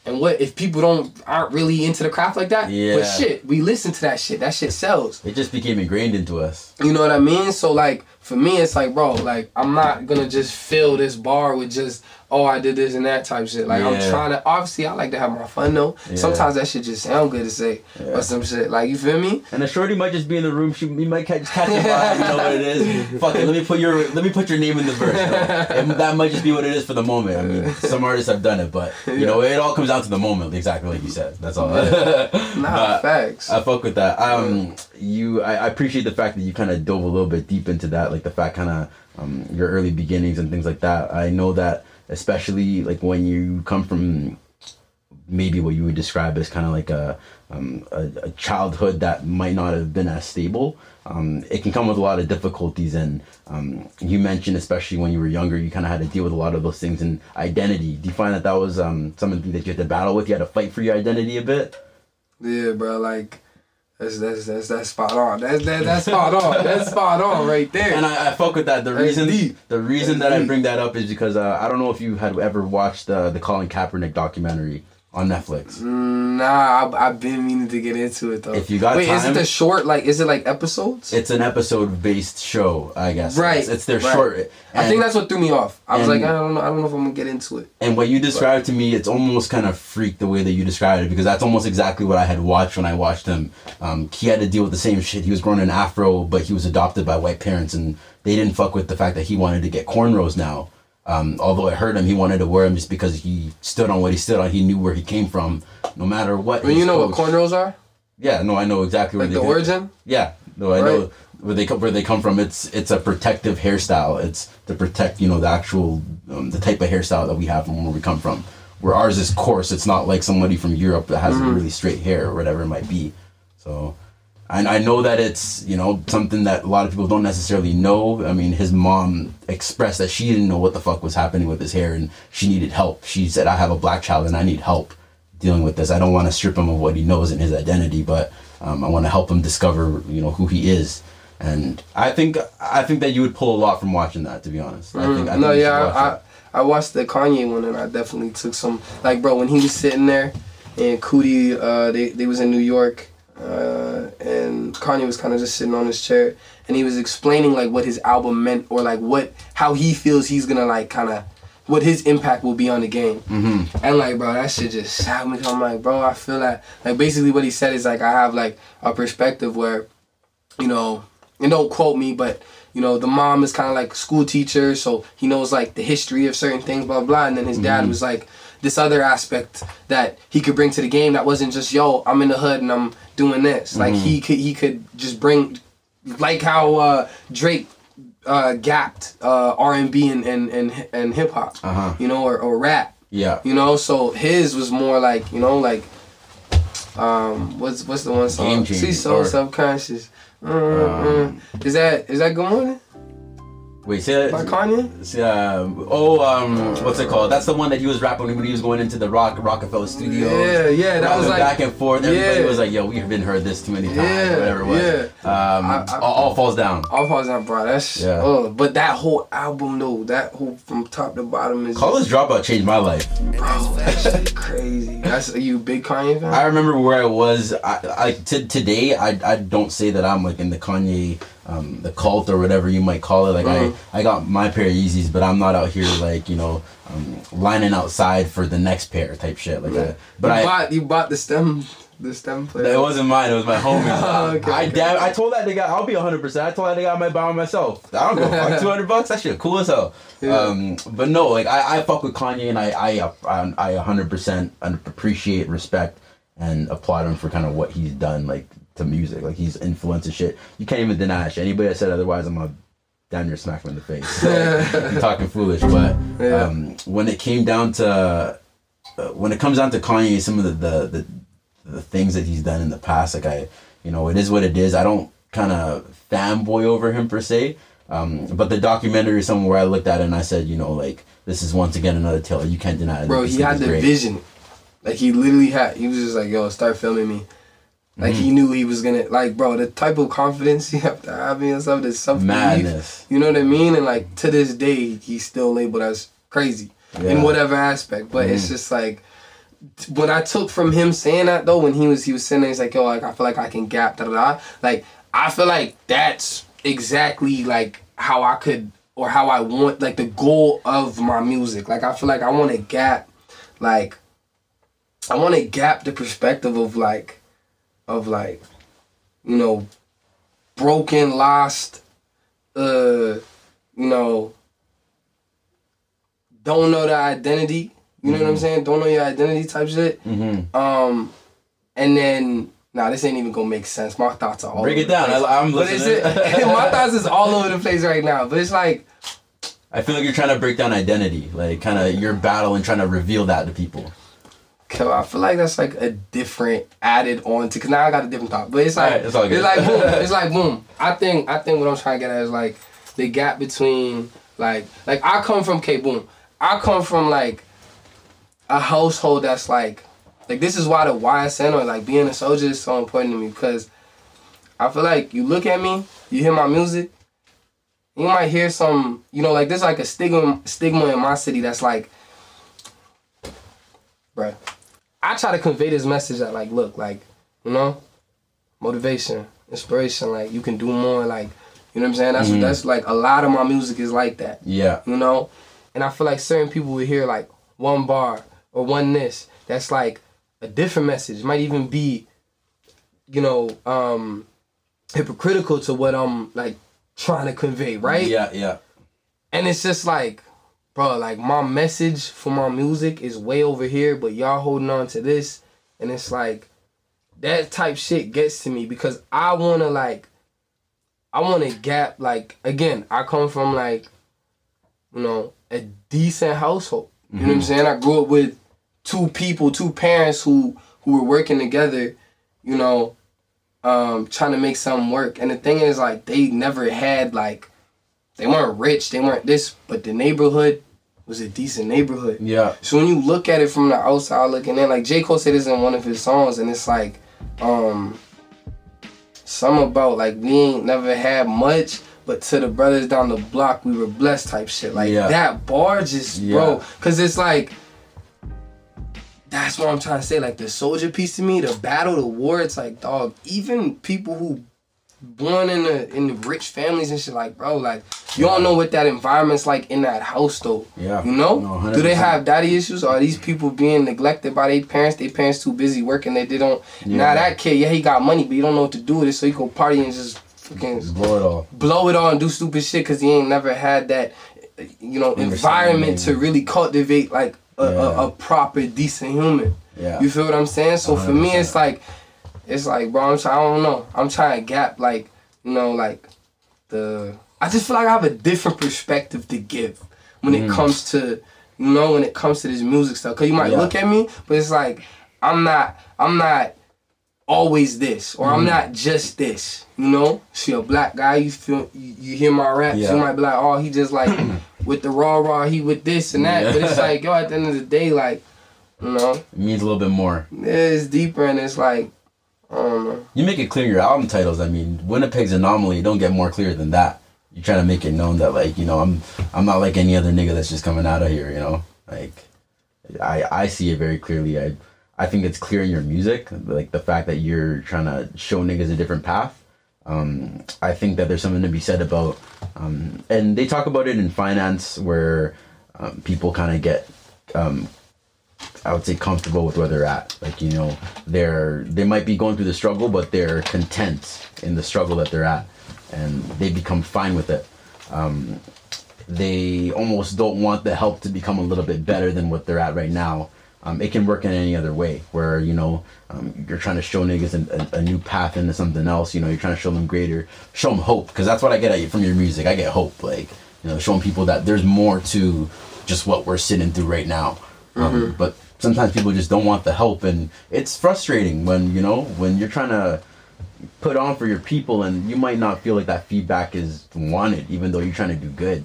and what if people don't aren't really into the craft like that? Yeah. But shit, we listen to that shit. That shit sells. it just became ingrained into us. You know what I mean? So like for me, it's like, bro, like I'm not gonna just fill this bar with just oh I did this and that type shit. Like I'm trying to. Obviously, I like to have my fun though. Yeah. Sometimes that shit just sound good to say or some shit. Like you feel me? And the shorty might just be in the room. She you might catch, catch a vibe. You know what it is. Fuck it. Let me put your let me put your name in the verse. And that might just be what it is for the moment. I mean, some artists have done it, but you know, it all comes down to the moment. Exactly like you said. That's all. Nah, facts. I fuck with that. Um, you, I, I appreciate the fact that you kind of dove a little bit deep into that, like the fact kind of um, your early beginnings and things like that. I know that, especially like when you come from maybe what you would describe as kind of like a, um, a a childhood that might not have been as stable. Um, it can come with a lot of difficulties, and um, you mentioned especially when you were younger, you kind of had to deal with a lot of those things and identity. Do you find that that was um, something that you had to battle with? You had to fight for your identity a bit. Yeah, bro. Like that's that's that's that's spot on. That's that, that's spot on. That's spot on right there. And I, I fuck with that. The That's reason deep. the reason That's that I bring that up is because uh, I don't know if you had ever watched the the Colin Kaepernick documentary on Netflix. Nah, I, I've been meaning to get into it though. If you got wait, is it time- the short? Like, is it like episodes? It's an episode based show, I guess. Right, It's, it's their right. short. I think that's what threw me off. I was and- like, I don't know, I don't know if I'm gonna get into it. And what you described to me, it's almost kind of freak the way that you described it because that's almost exactly what I had watched when I watched him. Um, he had to deal with the same shit. He was growing an afro, but he was adopted by white parents, and they didn't fuck with the fact that he wanted to get cornrows now. Um, although it hurt him, he wanted to wear them just because he stood on what he stood on. He knew where he came from, no matter what. His you know what cornrows are? Yeah, no, I know exactly where Like they the origin? Yeah, no, I know where they come where they come from. It's it's a protective hairstyle. It's to protect you know the actual um, the type of hairstyle that we have from where we come from. Where ours is coarse. It's not like somebody from Europe that has Mm-hmm. really straight hair or whatever it might be. So. And I know that it's you know something that a lot of people don't necessarily know. I mean, his mom expressed that she didn't know what the fuck was happening with his hair, and she needed help. She said, "I have a black child, and I need help dealing with this. I don't want to strip him of what he knows and his identity, but um, I want to help him discover, you know, who he is." And I think I think that you would pull a lot from watching that. To be honest, I think, I think no, yeah, I. I I watched the Kanye one and I definitely took some like bro when he was sitting there and Coodie uh they they was in New York uh and Kanye was kind of just sitting on his chair and he was explaining like what his album meant or like what how he feels he's gonna like kind of what his impact will be on the game Mm-hmm. and like bro that shit just sat me I'm like bro I feel that like basically what he said is like I have like a perspective where you know, and don't quote me, but you know, the mom is kind of like a school teacher, so he knows like the history of certain things, blah blah. And then his dad was like this other aspect that he could bring to the game that wasn't just yo, I'm in the hood and I'm doing this. Like he could he could just bring, like how uh, Drake uh, gapped uh, R and B and and and, hip hop, Uh-huh. you know, or, or rap. Yeah. You know, so his was more like, you know, like um what's what's the one song? Game See so subconscious. Mm, mm. is that is that good morning Wait, say by. Kanye? say, um, oh, um, what's it called? That's the one that he was rapping when he was going into the Rock Roc-A-Fella Studios. Yeah, yeah, that was like- back and forth. Everybody Yeah. was like, "Yo, we've been heard this too many times." Yeah, whatever it was. Um, I- I- all, all falls down. All falls down, bro. That's Yeah. oh, but that whole album though, that whole from top to bottom is College Dropout changed my life. bro, that shit crazy. That's are you a big Kanye fan? I remember where I was. I, I to today. I, I don't say that I'm like in the Kanye, um, the cult or whatever you might call it. Like Mhm. I, I got my pair of Yeezys, but I'm not out here like you know, um, lining outside for the next pair type shit. Like, I, but you I. bought you bought the stem the stem player. It wasn't mine. It was my homie. Oh, okay, I okay. I told that nigga I'll be 100. percent I told that nigga I might buy one myself. I don't go fuck 200 bucks. That shit cool as hell. Yeah. Um, but no, like I, I fuck with Kanye and I I I, 100 percent appreciate, respect, and applaud him for kind of what he's done like to music. Like he's influenced and shit. You can't even deny that shit. Anybody that said otherwise, I'm gonna damn near smack him in the face. You're talking foolish, but Yeah. um, when it came down to uh, when it comes down to Kanye, some of the, the the the things that he's done in the past, like I, you know, it is what it is. I don't kind of fanboy over him per se, um, but the documentary is something where I looked at it and I said, you know, like this is once again another tale. You can't deny it. Bro, he had the great. vision. Like he literally had. He was just like, "Yo, start filming me." Like Mm-hmm. he knew he was gonna. Like, bro, the type of confidence you have to have in yourself, the self. Madness. You know what I mean? And like to this day, he's still labeled as crazy in Yeah. Mm-hmm. whatever aspect. But it's just like what I took from him saying that though, when he was he was saying that, he's like, "Yo, like I feel like I can gap." Da da da. Like I feel like that's exactly like how I could or how I want like the goal of my music. Like I feel like I want to gap, like I want to gap the perspective of like, of like, you know, broken, lost, uh, you know, don't know the identity. You know what I'm saying? Don't know your identity type shit. Mm-hmm. Um, and then nah, this ain't even gonna make sense. My thoughts are all Break over it the down. place. I, I'm But it's listening. my thoughts is all over the place right now. But it's like I feel like you're trying to break down identity, like kind of your battle and trying to reveal that to people. Cause I feel like that's like a different added on to. Cause now I got a different thought, but it's like Alright, it's it's like boom. It's like boom. I think I think what I'm trying to get at is like the gap between like like I come from K boom. I come from like a household that's like like this is why the YSN or like being a soldier is so important to me because I feel like you look at me, you hear my music, you might hear some you know like there's like a stigma stigma in my city that's like, bruh. I try to convey this message that like, look, like, you know, motivation, inspiration, like you can do more, like, you know what I'm saying? That's that's like a lot of my music is like that, Yeah. you know. And I feel like certain people will hear like one bar or one this that's like a different message. It might even be, you know, um hypocritical to what I'm like trying to convey, right? Yeah. Yeah. And it's just like, bro, like my message for my music is way over here, but y'all holding on to this. And it's like, that type shit gets to me because I wanna like, I wanna gap, like, again, I come from like, you know, a decent household. You know what I'm saying? I grew up with two people, two parents who who were working together, you know, um, trying to make something work. And the thing is, like, they never had like, they weren't rich, they weren't this, but the neighborhood was a decent neighborhood. Yeah. So when you look at it from the outside looking in, like J Cole said this in one of his songs, and it's like, um, some about like we ain't never had much. But to the brothers down the block, we were blessed type shit. Like Yeah. that bar just, Yeah. bro. Cause it's like, that's what I'm trying to say. Like the soldier piece to me, the battle, the war. It's like, dog. Even people who born in the in the rich families and shit, like, bro, like you don't know what that environment's like in that house though. Yeah. You know? No, Do they have daddy issues? Or are these people being neglected by their parents? Their parents too busy working that they don't. Yeah. Now that kid, yeah, he got money, but he don't know what to do with it, so he go party and just fucking blow it all. blow it all and do stupid shit because he ain't never had that, you know, environment to really cultivate like a, Yeah. a, a proper decent human. Yeah. You feel what I'm saying? So for me, it's like, it's like, bro, I'm trying. I don't know. I'm trying to gap like, you know, like the. I just feel like I have a different perspective to give when Mm. it comes to, you know, when it comes to this music stuff. Cause you might Yeah. look at me, but it's like, I'm not. I'm not always this or Mm. I'm not just this. You know, see a black guy, you feel you, you hear my raps, Yeah. you might be like, oh, he just like with the raw raw, he with this and that. But it's like, yo, at the end of the day, like, you know, It means a little bit more. it's deeper and it's like, Know. You make it clear in your album titles. I mean, Winnipeg's anomaly. Don't get more clear than that. You try to make it known that like you know I'm I'm not like any other nigga that's just coming out of here. You know, like I I see it very clearly. I I think it's clear in your music, like the fact that you're trying to show niggas a different path. Um, I think that there's something to be said about, um, and they talk about it in finance where um, people kind of get um, I would say comfortable with where they're at. Like you know, they're they might be going through the struggle, but they're content in the struggle that they're at, and they become fine with it. Um, they almost don't want the help to become a little bit better than what they're at right now. Um, it can work in any other way, where you know um, you're trying to show niggas a, a, new path into something else. You know, you're trying to show them greater, show them hope, because that's what I get at you from your music. I get hope, like you know, showing people that there's more to just what we're sitting through right now. Um, but sometimes people just don't want the help, and it's frustrating when you know when you're trying to put on for your people, and you might not feel like that feedback is wanted, even though you're trying to do good.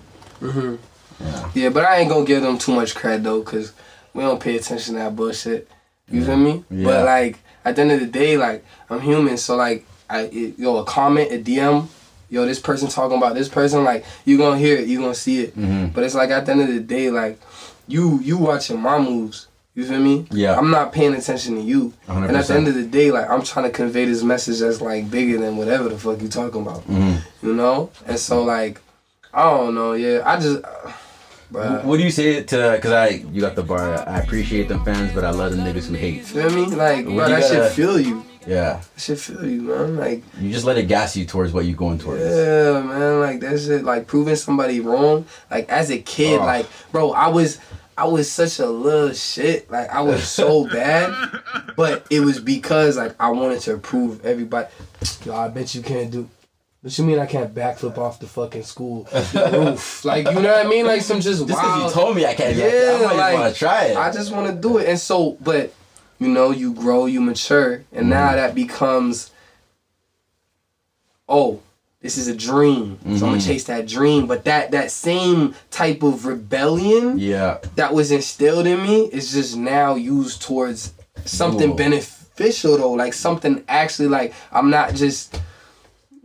Yeah. Yeah, but I ain't gonna give them too much credit though, cause we don't pay attention to that bullshit. You feel me? Yeah. But like at the end of the day, like I'm human, so like I it, yo a comment, a DM, yo this person talking about this person, like you gonna hear it, you gonna see it. Mm-hmm. But it's like at the end of the day, like you you watching my moves. You feel me? Yeah. I'm not paying attention to you. And at the end of the day, like I'm trying to convey this message that's like bigger than whatever the fuck you talking about. Mm-hmm. You know? And so like I don't know, yeah. I just uh, bruh. What do you say to? Because I, you got the bar. I appreciate them fans, but I love the niggas who hate. Feel me? Like, bro, you that gotta- shit feel you. Yeah, That shit feel you, man. Like, you just let it gas you towards what you're going towards. yeah, man. Like that shit, like proving somebody wrong. Like as a kid, Oh. like, bro, I was, I was such a little shit. Like I was so bad, but it was because like I wanted to prove everybody. Yo, I bet you can't do. What you mean I can't backflip off the fucking school roof? Like you know what I mean? Like some just Just because wild. you told me I can't, Yeah, I like, want to try it. I just want to do it. And so, but you know, you grow, you mature, and now Mm-hmm. that becomes, oh, this is a dream. So I'm gonna Mm-hmm. chase that dream. But that that same type of rebellion yeah, that was instilled in me is just now used towards something beneficial though, like something actually like I'm not just.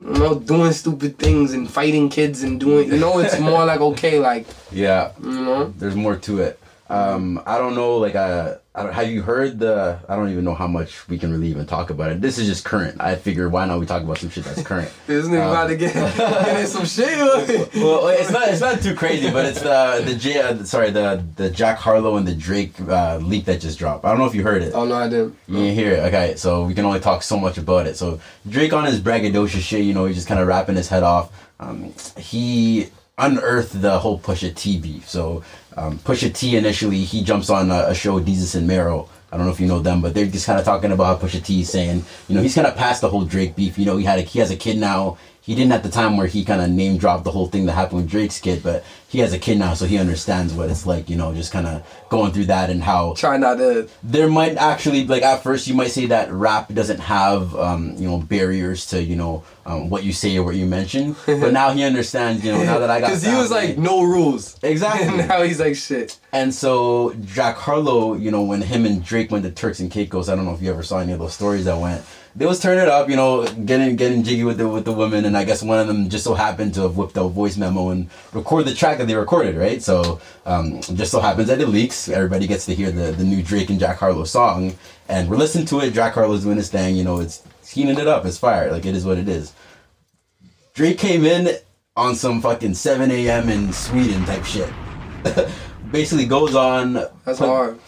You know, doing stupid things and fighting kids and doing, you know, it's more like okay, like yeah. you know, There's more to it. Um, I don't know. Like, uh, I don't, have you heard the? I don't even know how much we can really even talk about it. This is just current. I figured why not we talk about some shit that's current. this nigga Um, about to get, get in some shit. well, it's not it's not too crazy, but it's the the J, uh, sorry the the Jack Harlow and the Drake uh, leak that just dropped. I don't know if you heard it. oh no, I didn't. You didn't hear it. Okay, so we can only talk so much about it. So Drake on his braggadocious shit, you know, he's just kind of rapping his head off. Um, he unearthed the whole Pusha T beef. So um, Pusha T initially he jumps on a, a show, Desus and Mero. I don't know if you know them, but they're just kind of talking about how Pusha T saying, you know, he's kind of past the whole Drake beef. You know, he had a, he has a kid now. He didn't at the time where he kind of name dropped the whole thing that happened with Drake's kid, but he has a kid now, so he understands what it's like, you know, just kind of going through that and how Try not to. there might actually like at first you might say that rap doesn't have um, you know barriers to you know um, what you say or what you mention, but now he understands, you know, now that I got Because he was like, no rules. exactly. And now he's like, shit. And so Jack Harlow, you know, when him and Drake went to Turks and Caicos, I don't know if you ever saw any of those stories that went. They was turning it up, you know, getting getting jiggy with the with the women, and I guess one of them just so happened to have whipped out a voice memo and record the track that they recorded, right? So um, just so happens that it leaks. Everybody gets to hear the the new Drake and Jack Harlow song, and we're listening to it. Jack Harlow's doing his thing, you know, it's heating it up. It's fire, like it is what it is. Drake came in on some fucking 7 a.m. in Sweden type shit. Basically goes on That's put- hard.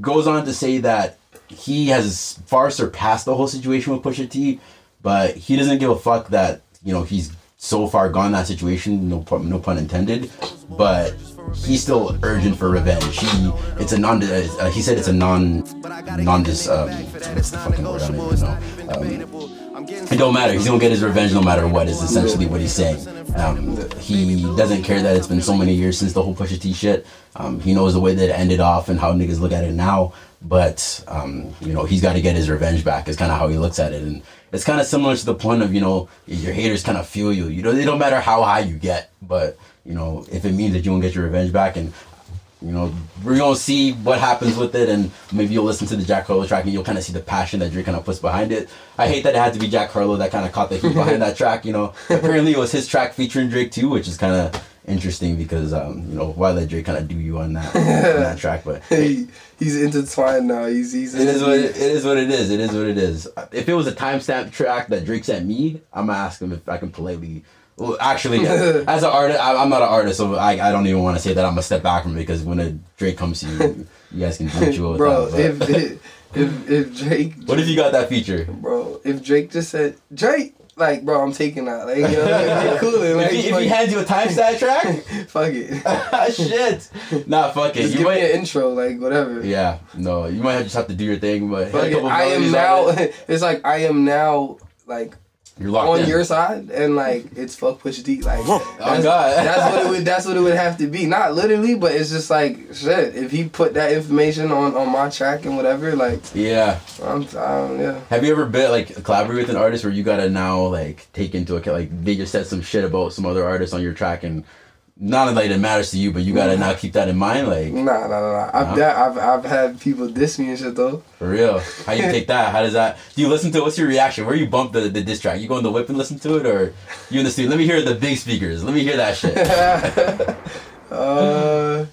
goes on to say that he has far surpassed the whole situation with Pusha T, but he doesn't give a fuck that you know he's so far gone that situation. No pun, no pun intended. But he's still urgent for revenge. He it's a non. Uh, he said it's a non non dis. Um, what's the fucking word? I don't even know. Um, it don't matter. He's gonna get his revenge no matter what. Is essentially what he's saying. Um, he doesn't care that it's been so many years since the whole Pusha T shit. Um, he knows the way that it ended off and how niggas look at it now. But um, you know he's got to get his revenge back. Is kind of how he looks at it, and it's kind of similar to the point of you know your haters kind of feel you. You know it don't matter how high you get, but you know if it means that you won't get your revenge back and you know, we're gonna see what happens with it, and maybe you'll listen to the Jack Harlow track, and you'll kind of see the passion that Drake kind of puts behind it. I hate that it had to be Jack Harlow that kind of caught the heat behind that track. You know, apparently it was his track featuring Drake too, which is kind of interesting because um, you know why let Drake kind of do you on that on that track, but he's intertwined now. He's he's. it is what it, it is. What it is. It is what it is. If it was a timestamp track that Drake sent me, I'm gonna ask him if I can politely. Well, actually, as an artist, I, I'm not an artist, so I, I don't even want to say that I'm gonna step back from it because when a Drake comes to you, you guys can do what you will Bro, if if if Drake, what if you got that feature? bro, if Drake just said Drake, like, bro, I'm taking that. Like, you know, like, cool. if, Like, he, if he hands you a timestamp track, fuck it. Ah, shit, nah, fuck it. Just You give might, me an intro, like whatever. yeah, no, you might have just have to do your thing, but. I am now. it. It's like I am now like You're locked on in. your side, and like it's fuck Pusha T. Like Oh that's, God. that's what it would. That's what it would have to be. Not literally, but it's just like shit. If he put that information on on my track and whatever, like yeah. I'm, um, yeah. Have you ever been like collaborate with an artist where you gotta now like take into account like they just said some shit about some other artist on your track and not like it matters to you, but you gotta now keep that in mind, like Nah, nah, nah. nah. I've, that, I've I've had people diss me and shit though. for real. How you take that? How does that? Do you listen to? it? What's your reaction? Where you bump the the diss track? You go in the whip and listen to it, or you in the studio? Let me hear the big speakers. Let me hear that shit. uh,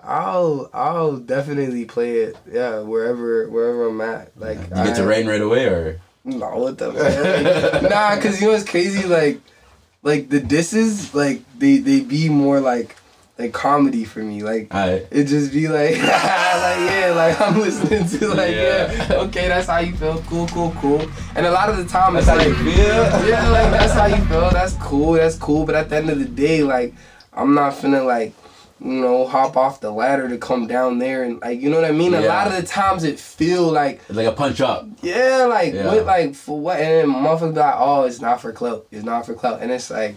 I'll I'll definitely play it. Yeah, wherever wherever I'm at. Like You get to rain right away, or No, what the fuck? nah, cause you know what's crazy? Like, like the disses, like they they be more like like comedy for me. Like I it just be like, like yeah, like I'm listening to like yeah. Yeah. okay, that's how you feel. Cool, cool, cool. And a lot of the time that's it's how like you feel. yeah, like that's how you feel. That's cool. That's cool. But at the end of the day, like I'm not finna like you know hop off the ladder to come down there and like you know what I mean. A lot of the times it feel like It's like a punch up. yeah, like Yeah. what, like for what? And then motherfuckers be like, oh, it's not for clout. It's not for clout. And it's like,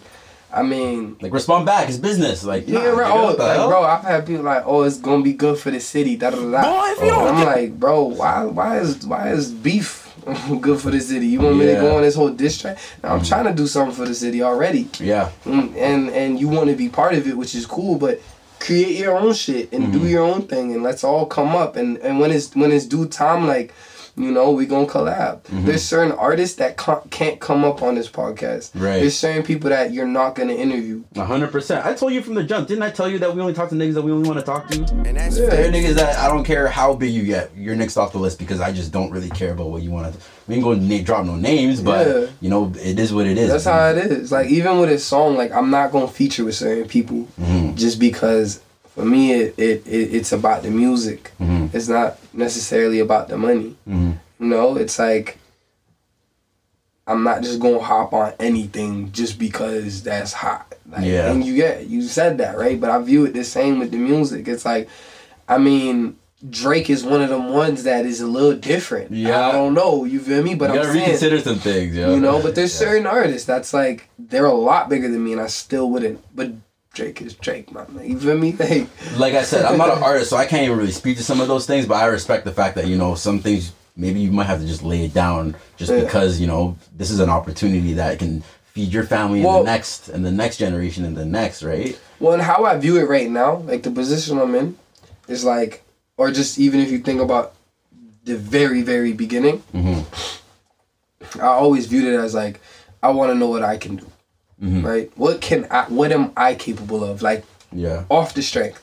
I mean, Like respond back. It's business. Like yeah, nah, right. Oh, like, hell? bro, I've had people like, oh, it's gonna be good for the city. Da da da. da. Boy, if you don't I'm like, bro, why, why is, why is beef good for the city? You want me to Yeah. Go on this whole diss track? Now, I'm trying to do something for the city already, Yeah. Mm, and and you want to be part of it, which is cool, but. Create your own shit and Mm-hmm. do your own thing, and let's all come up. And, and when it's when it's due time, like you know, we gonna collab. Mm-hmm. There's certain artists that can't come up on this podcast. Right. There's certain people that you're not gonna interview. Hundred percent. I told you from the jump, didn't I tell you that we only talk to niggas that we only want to talk to? And that's Yeah. There are niggas that I don't care how big you get, you're next off the list because I just don't really care about what you want to. We ain't going to name, drop no names, but Yeah. you know it is what it is. That's how it is. Like even with a song, like I'm not gonna feature with certain people Mhm. just because for me it, it, it it's about the music. Mhm. It's not necessarily about the money. Mhm. You know, it's like I'm not just gonna hop on anything just because that's hot. Like, Yeah. And you get you said that right, but I view it the same with the music. It's like, I mean, Drake is one of them ones that is a little different. Yeah. I don't know. You feel me? But you I'm gotta saying, reconsider some things, yo. you know. But there's Yeah. certain artists that's like they're a lot bigger than me, and I still wouldn't. But Drake is Drake, man. You feel me? Like, like I said, I'm not an artist, so I can't even really speak to some of those things. But I respect the fact that you know some things maybe you might have to just lay it down, just Yeah. because you know this is an opportunity that can feed your family and the next and the next generation and the next, right? well, and how I view it right now, like the position I'm in, is like, or just even if you think about the very, very beginning, Mm-hmm. I always viewed it as like, I want to know what I can do, Mm-hmm. right? What can I, what am I capable of? Like Yeah. off the strength.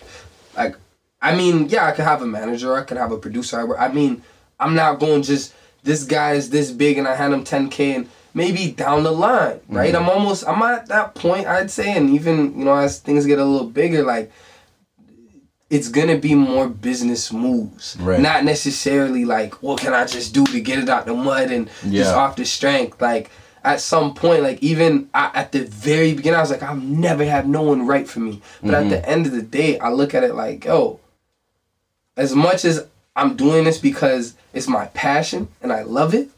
Like, I mean, yeah, I could have a manager, I could have a producer. I, I mean, I'm not going just this guy is this big and I hand him 10k and maybe down the line, right? I'm almost, I'm at that point, I'd say, and even you know as things get a little bigger, like it's gonna be more business moves, Right. not necessarily like what can I just do to get it out the mud and just off the strength, like. At some point, like even I, at the very beginning, I was like, I'll never have no one write for me. But at the end of the day, I look at it like, yo, as much as I'm doing this because it's my passion and I love it.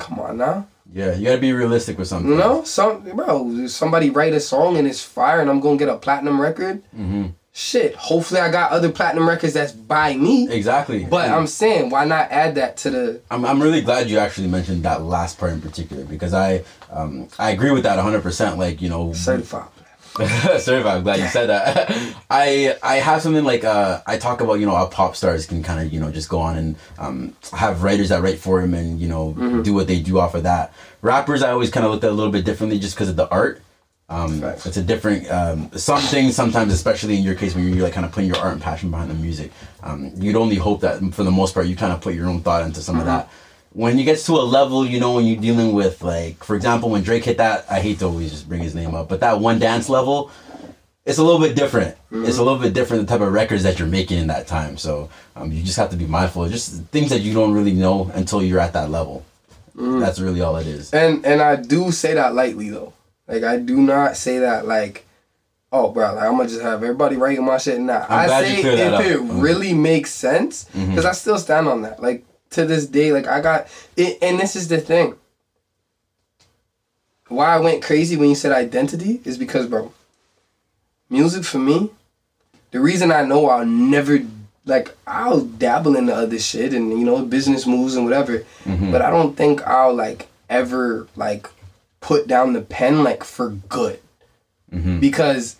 Come on now, Yeah, you gotta be realistic with something. you know, some bro, somebody write a song and it's fire and I'm gonna get a platinum record. Mm-hmm. Shit, hopefully I got other platinum records that's by me. Exactly. But And I'm saying, why not add that to the? I'm, I'm really glad you actually mentioned that last part in particular because I um, I agree with that 100%. Like, you know, certified. Certified. I'm glad you said that. I I have something like uh I talk about you know how pop stars can kind of you know just go on and um have writers that write for him and you know Mm-hmm. do what they do off of that. Rappers I always kind of looked at a little bit differently just because of the art. Um, it's a different um, some things sometimes especially in your case when you're like kind of putting your art and passion behind the music um, you'd only hope that for the most part you kind of put your own thought into some of that. When you get to a level you know when you're dealing with like for example when drake hit that i hate to always just bring his name up but that one dance level it's a little bit different. It's a little bit different the type of records that you're making in that time so um, you just have to be mindful of just things that you don't really know until you're at that level. That's really all it is. And and I do say that lightly though. Like I do not say that like, oh bro, like I'm gonna just have everybody writing my shit. Nah, I'm I say if that it up. Mhm. really makes sense, because I still stand on that. Like to this day, like I got it, and this is the thing. Why I went crazy when you said identity is because, bro, music for me, the reason I know I'll never like I'll dabble in the other shit and you know business moves and whatever, but I don't think I'll like ever like put down the pen like for good. Mm-hmm. Because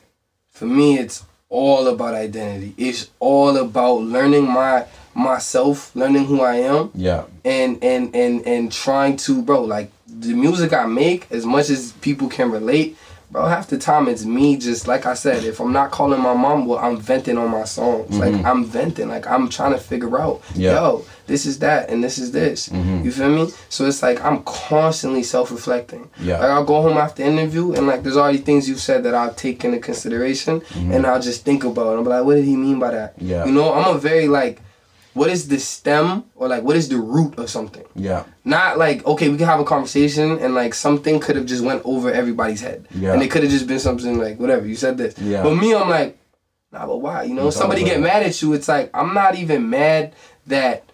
for me it's all about identity. It's all about learning my myself, learning who I am. Yeah. And and and and trying to bro like the music I make as much as people can relate bro half the time it's me just like I said if I'm not calling my mom well I'm venting on my songs. Like mm-hmm. I'm venting. Like I'm trying to figure out Yeah. yo this is that and this is this. Mm-hmm. You feel me? So it's like I'm constantly self-reflecting. Yeah. like I'll go home after interview and like there's already things you said that I'll take into consideration mm-hmm. and I'll just think about it. I'm like what did he mean by that? Yeah. you know I'm a very like what is the stem or like what is the root of something? Yeah. Not like okay we can have a conversation and like something could have just went over everybody's head. Yeah. and it could have just been something like whatever you said this. Yeah. but me i'm like nah but why you know? It's somebody get mad at you it's like i'm not even mad that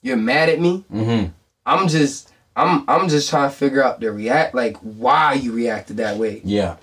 you're mad at me. Mm-hmm. i'm just i'm i'm just trying to figure out the react like why you reacted that way. Yeah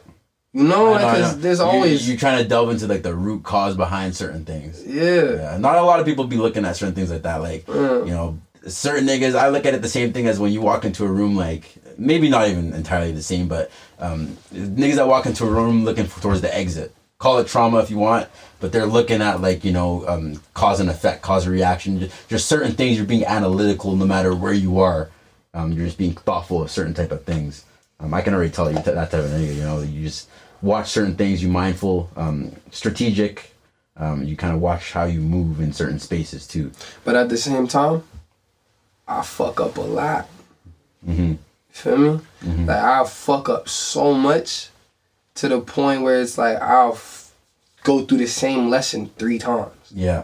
you know I know, I because there's always you, are trying to delve into like the root cause behind certain things. yeah, Yeah, not a lot of people be looking at certain things like that. Like Mm. you know, certain niggas. I look at it the same thing as when you walk into a room. Like maybe not even entirely the same, but um, niggas that walk into a room looking for, towards the exit. Call it trauma if you want, but they're looking at like you know um, cause and effect, cause and reaction. Just, just certain things. You're being analytical no matter where you are. Um, you're just being thoughtful of certain type of things. Um, I can already tell you that type of nigga. You know, you just watch certain things. You mindful, um, strategic. Um, you kind of watch how you move in certain spaces too. but at the same time i fuck up a lot Mm-hmm. Feel me? Like I'll fuck up so much to the point where it's like I'll f- go through the same lesson three times. Yeah.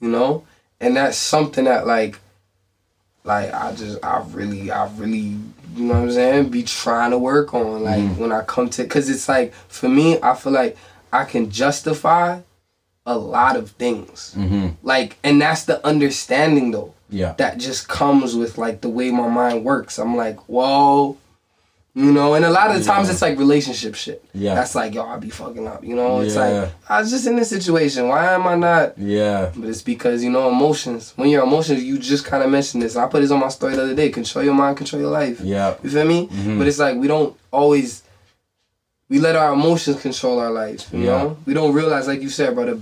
You know, and that's something that like, like I just I really I really you know what I'm saying be trying to work on like when I come to because it's like for me I feel like I can justify a lot of things. Mm-hmm. Like, and that's the understanding though. Yeah. That just comes with like the way my mind works. I'm like, whoa. You know, and a lot of the times Yeah. it's like relationship shit. Yeah. That's like, yo, I be fucking up. You know, it's Yeah. like I was just in this situation. Why am I not? Yeah. But it's because you know emotions. When your emotions, you just kind of mentioned this. I put this on my story the other day. Control your mind, control your life. Yeah. You feel me? Mhm. But it's like we don't always. We let our emotions control our life. You Yeah. know, we don't realize, like you said, bro, the,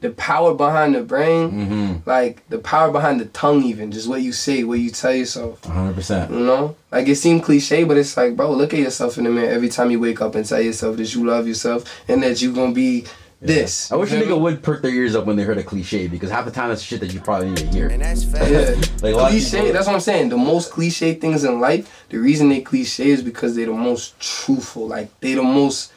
the power behind the brain, Mm-hmm. like the power behind the tongue, even just what you say, what you tell yourself. hundred percent. You know, like it seemed cliche, but it's like, bro, look at yourself in the mirror every time you wake up and tell yourself that you love yourself and that you're gonna be this. I wish a nigga would perk their ears up when they heard a cliche because half the time that's shit that you probably need to hear. And that's fact. Yeah. Like a lot of cliche. people- That's what I'm saying. The most cliche things in life, the reason they cliche is because they're the most truthful. Like they're the most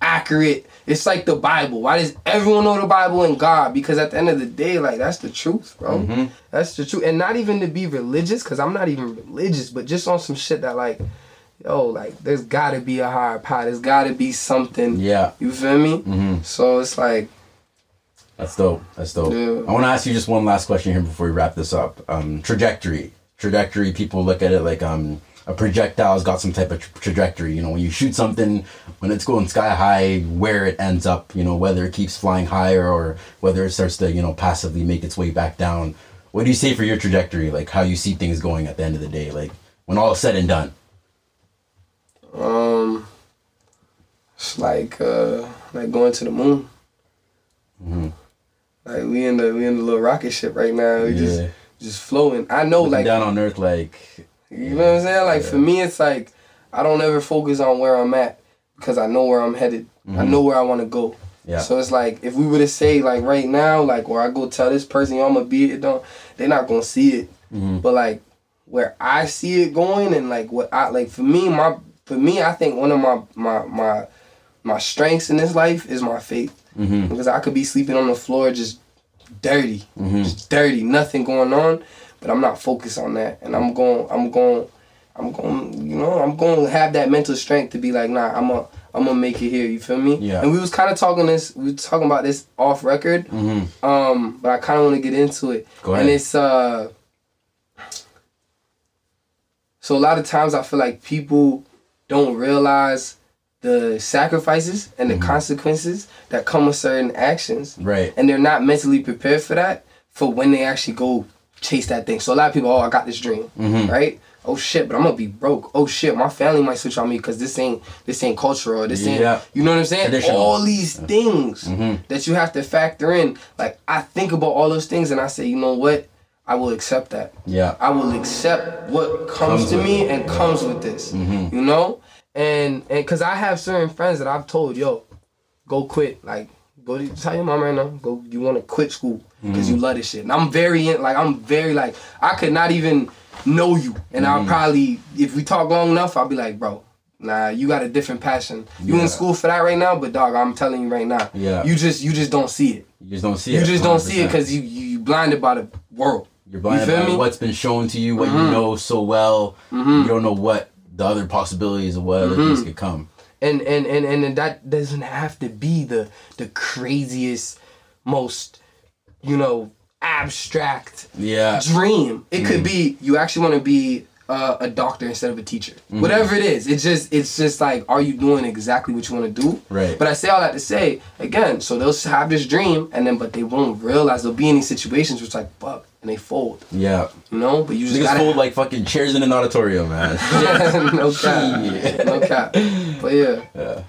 accurate. It's like the Bible. Why does everyone know the Bible and God? Because at the end of the day, like that's the truth, bro. Mm-hmm. That's the truth. And not even to be religious, because I'm not even religious, but just on some shit that like, yo, like there's gotta be a higher power. There's gotta be something. Yeah. You feel me? Mm-hmm. So it's like, That's dope. That's dope. Yeah. I want to ask you just one last question here before we wrap this up. Um, trajectory. Trajectory. People look at it like um, a projectile's got some type of tra- trajectory. You know, when you shoot something, when it's going sky high, where it ends up. You know, whether it keeps flying higher or whether it starts to you know passively make its way back down. What do you say for your trajectory? Like how you see things going at the end of the day. Like when all is said and done. um, it's like, uh, like going to the moon. Mhm. Like we in the we in the little rocket ship right now. We Yeah. just just flowing. I know, Looking like down on Earth, like you know what I'm saying. Like for me, it's like I don't ever focus on where I'm at because I know where I'm headed. I know where I want to go. Mm-hmm. yeah. So it's like if we were to say like right now, like where I go tell this person, I'm gonna be it, don't they're not gonna see it. Mhm. But like where I see it going and like what I like for me, my for me, I think one of my my my my strengths in this life is my faith Mhm. because I could be sleeping on the floor just dirty, Mhm. just dirty, nothing going on, but I'm not focused on that, and I'm going, I'm going, I'm going, you know, I'm going to have that mental strength to be like, nah, I'm a, I'm gonna make it here. You feel me? Yeah. And we was kind of talking this, we were talking about this off record, Mm-hmm. um, but I kind of want to get into it, Go ahead. and it's uh. So a lot of times I feel like people don't realize the sacrifices and the consequences that come with certain actions Right. and they're not mentally prepared for that for when they actually go chase that thing. So a lot of people, oh, I got this dream, Mhm. right? Oh shit, but I'm gonna be broke. Oh shit, my family might switch on me because this ain't this ain't cultural. This ain't Yeah. you know what I'm saying? Traditional. All these things Mhm. that you have to factor in. Like I think about all those things and I say, you know what? I will accept that. Yeah. I will accept what comes, Comes to me it. and comes with this. Mhm. You know, and and because I have certain friends that I've told, yo, go quit. Like, go to tell your mom right now. Go. You want to quit school because Mm-hmm. you love this shit. And I'm very in, like I'm very like I could not even know you, and Mm-hmm. I'll probably if we talk long enough, I'll be like, bro. Nah, you got a different passion. You Yeah. in school for that right now, but dog, I'm telling you right now. Yeah. You just you just don't see it. You just don't see You it. You just don't see it because you you blinded by the world. You're blinded feel by me? Mm-hmm. what's been shown to you, what you know so well. You don't know what the other possibilities of what other Mm-hmm. things could come. and and and and that doesn't have to be the the craziest most you know abstract Yeah. dream it Mm. could be you actually want to be uh, a doctor instead of a teacher Mm-hmm. whatever it is it's just it's just like are you doing exactly what you want to do Right. but i say all that to say again so they'll have this dream and then but they won't realize they'll be in these situations where it's like fuck and they fold Yeah. you know but you just Niggas gotta fold like fucking chairs in an auditorium, man. yeah, no cap no cap but yeah yeah.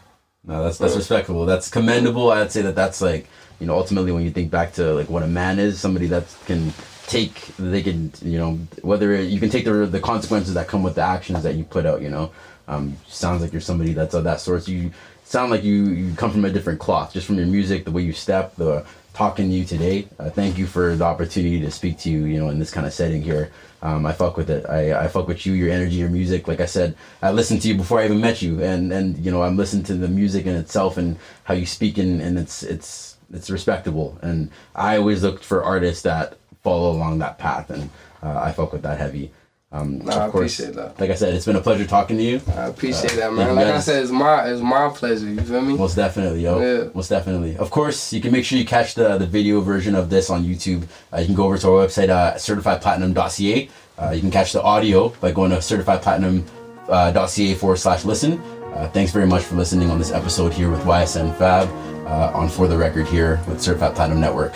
No, that's that's respectable. That's commendable. I'd say that that's like you know ultimately when you think back to like what a man is, somebody that can take they can you know whether you can take the the consequences that come with the actions that you put out. You know, um, sounds like you're somebody that's of that sort. You sound like you you come from a different cloth, just from your music, the way you step, the talking to you today. Uh, thank you for the opportunity to speak to you. You know, in this kind of setting here. Um, I fuck with it. I, I fuck with you, your energy, your music. Like I said, I listened to you before I even met you, and and you know I'm listening to the music in itself and how you speak, and, and it's it's it's respectable. And I always looked for artists that follow along that path, and uh, I fuck with that heavy. Um, I appreciate that. Like I said, it's been a pleasure talking to you. I appreciate Uh, that, man. Like I said, it's my it's my pleasure. You feel me? Most definitely, yo. Yeah. Most definitely. Of course, you can make sure you catch the, the video version of this on YouTube. Uh, you can go over to our website, uh, certifiedplatinum.ca. Uh, you can catch the audio by going to certifiedplatinum.ca forward slash listen. Uh, thanks very much for listening on this episode here with YSN Fab uh, on For the Record here with Certified Platinum Network.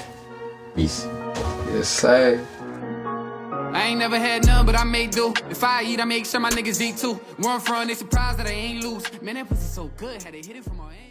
Peace. Yes, sir. I ain't never had none, but I make do. If I eat, I make sure my niggas eat too. Where I'm from, they surprised that I ain't lose. Man, that pussy so good, had to hit it from my end.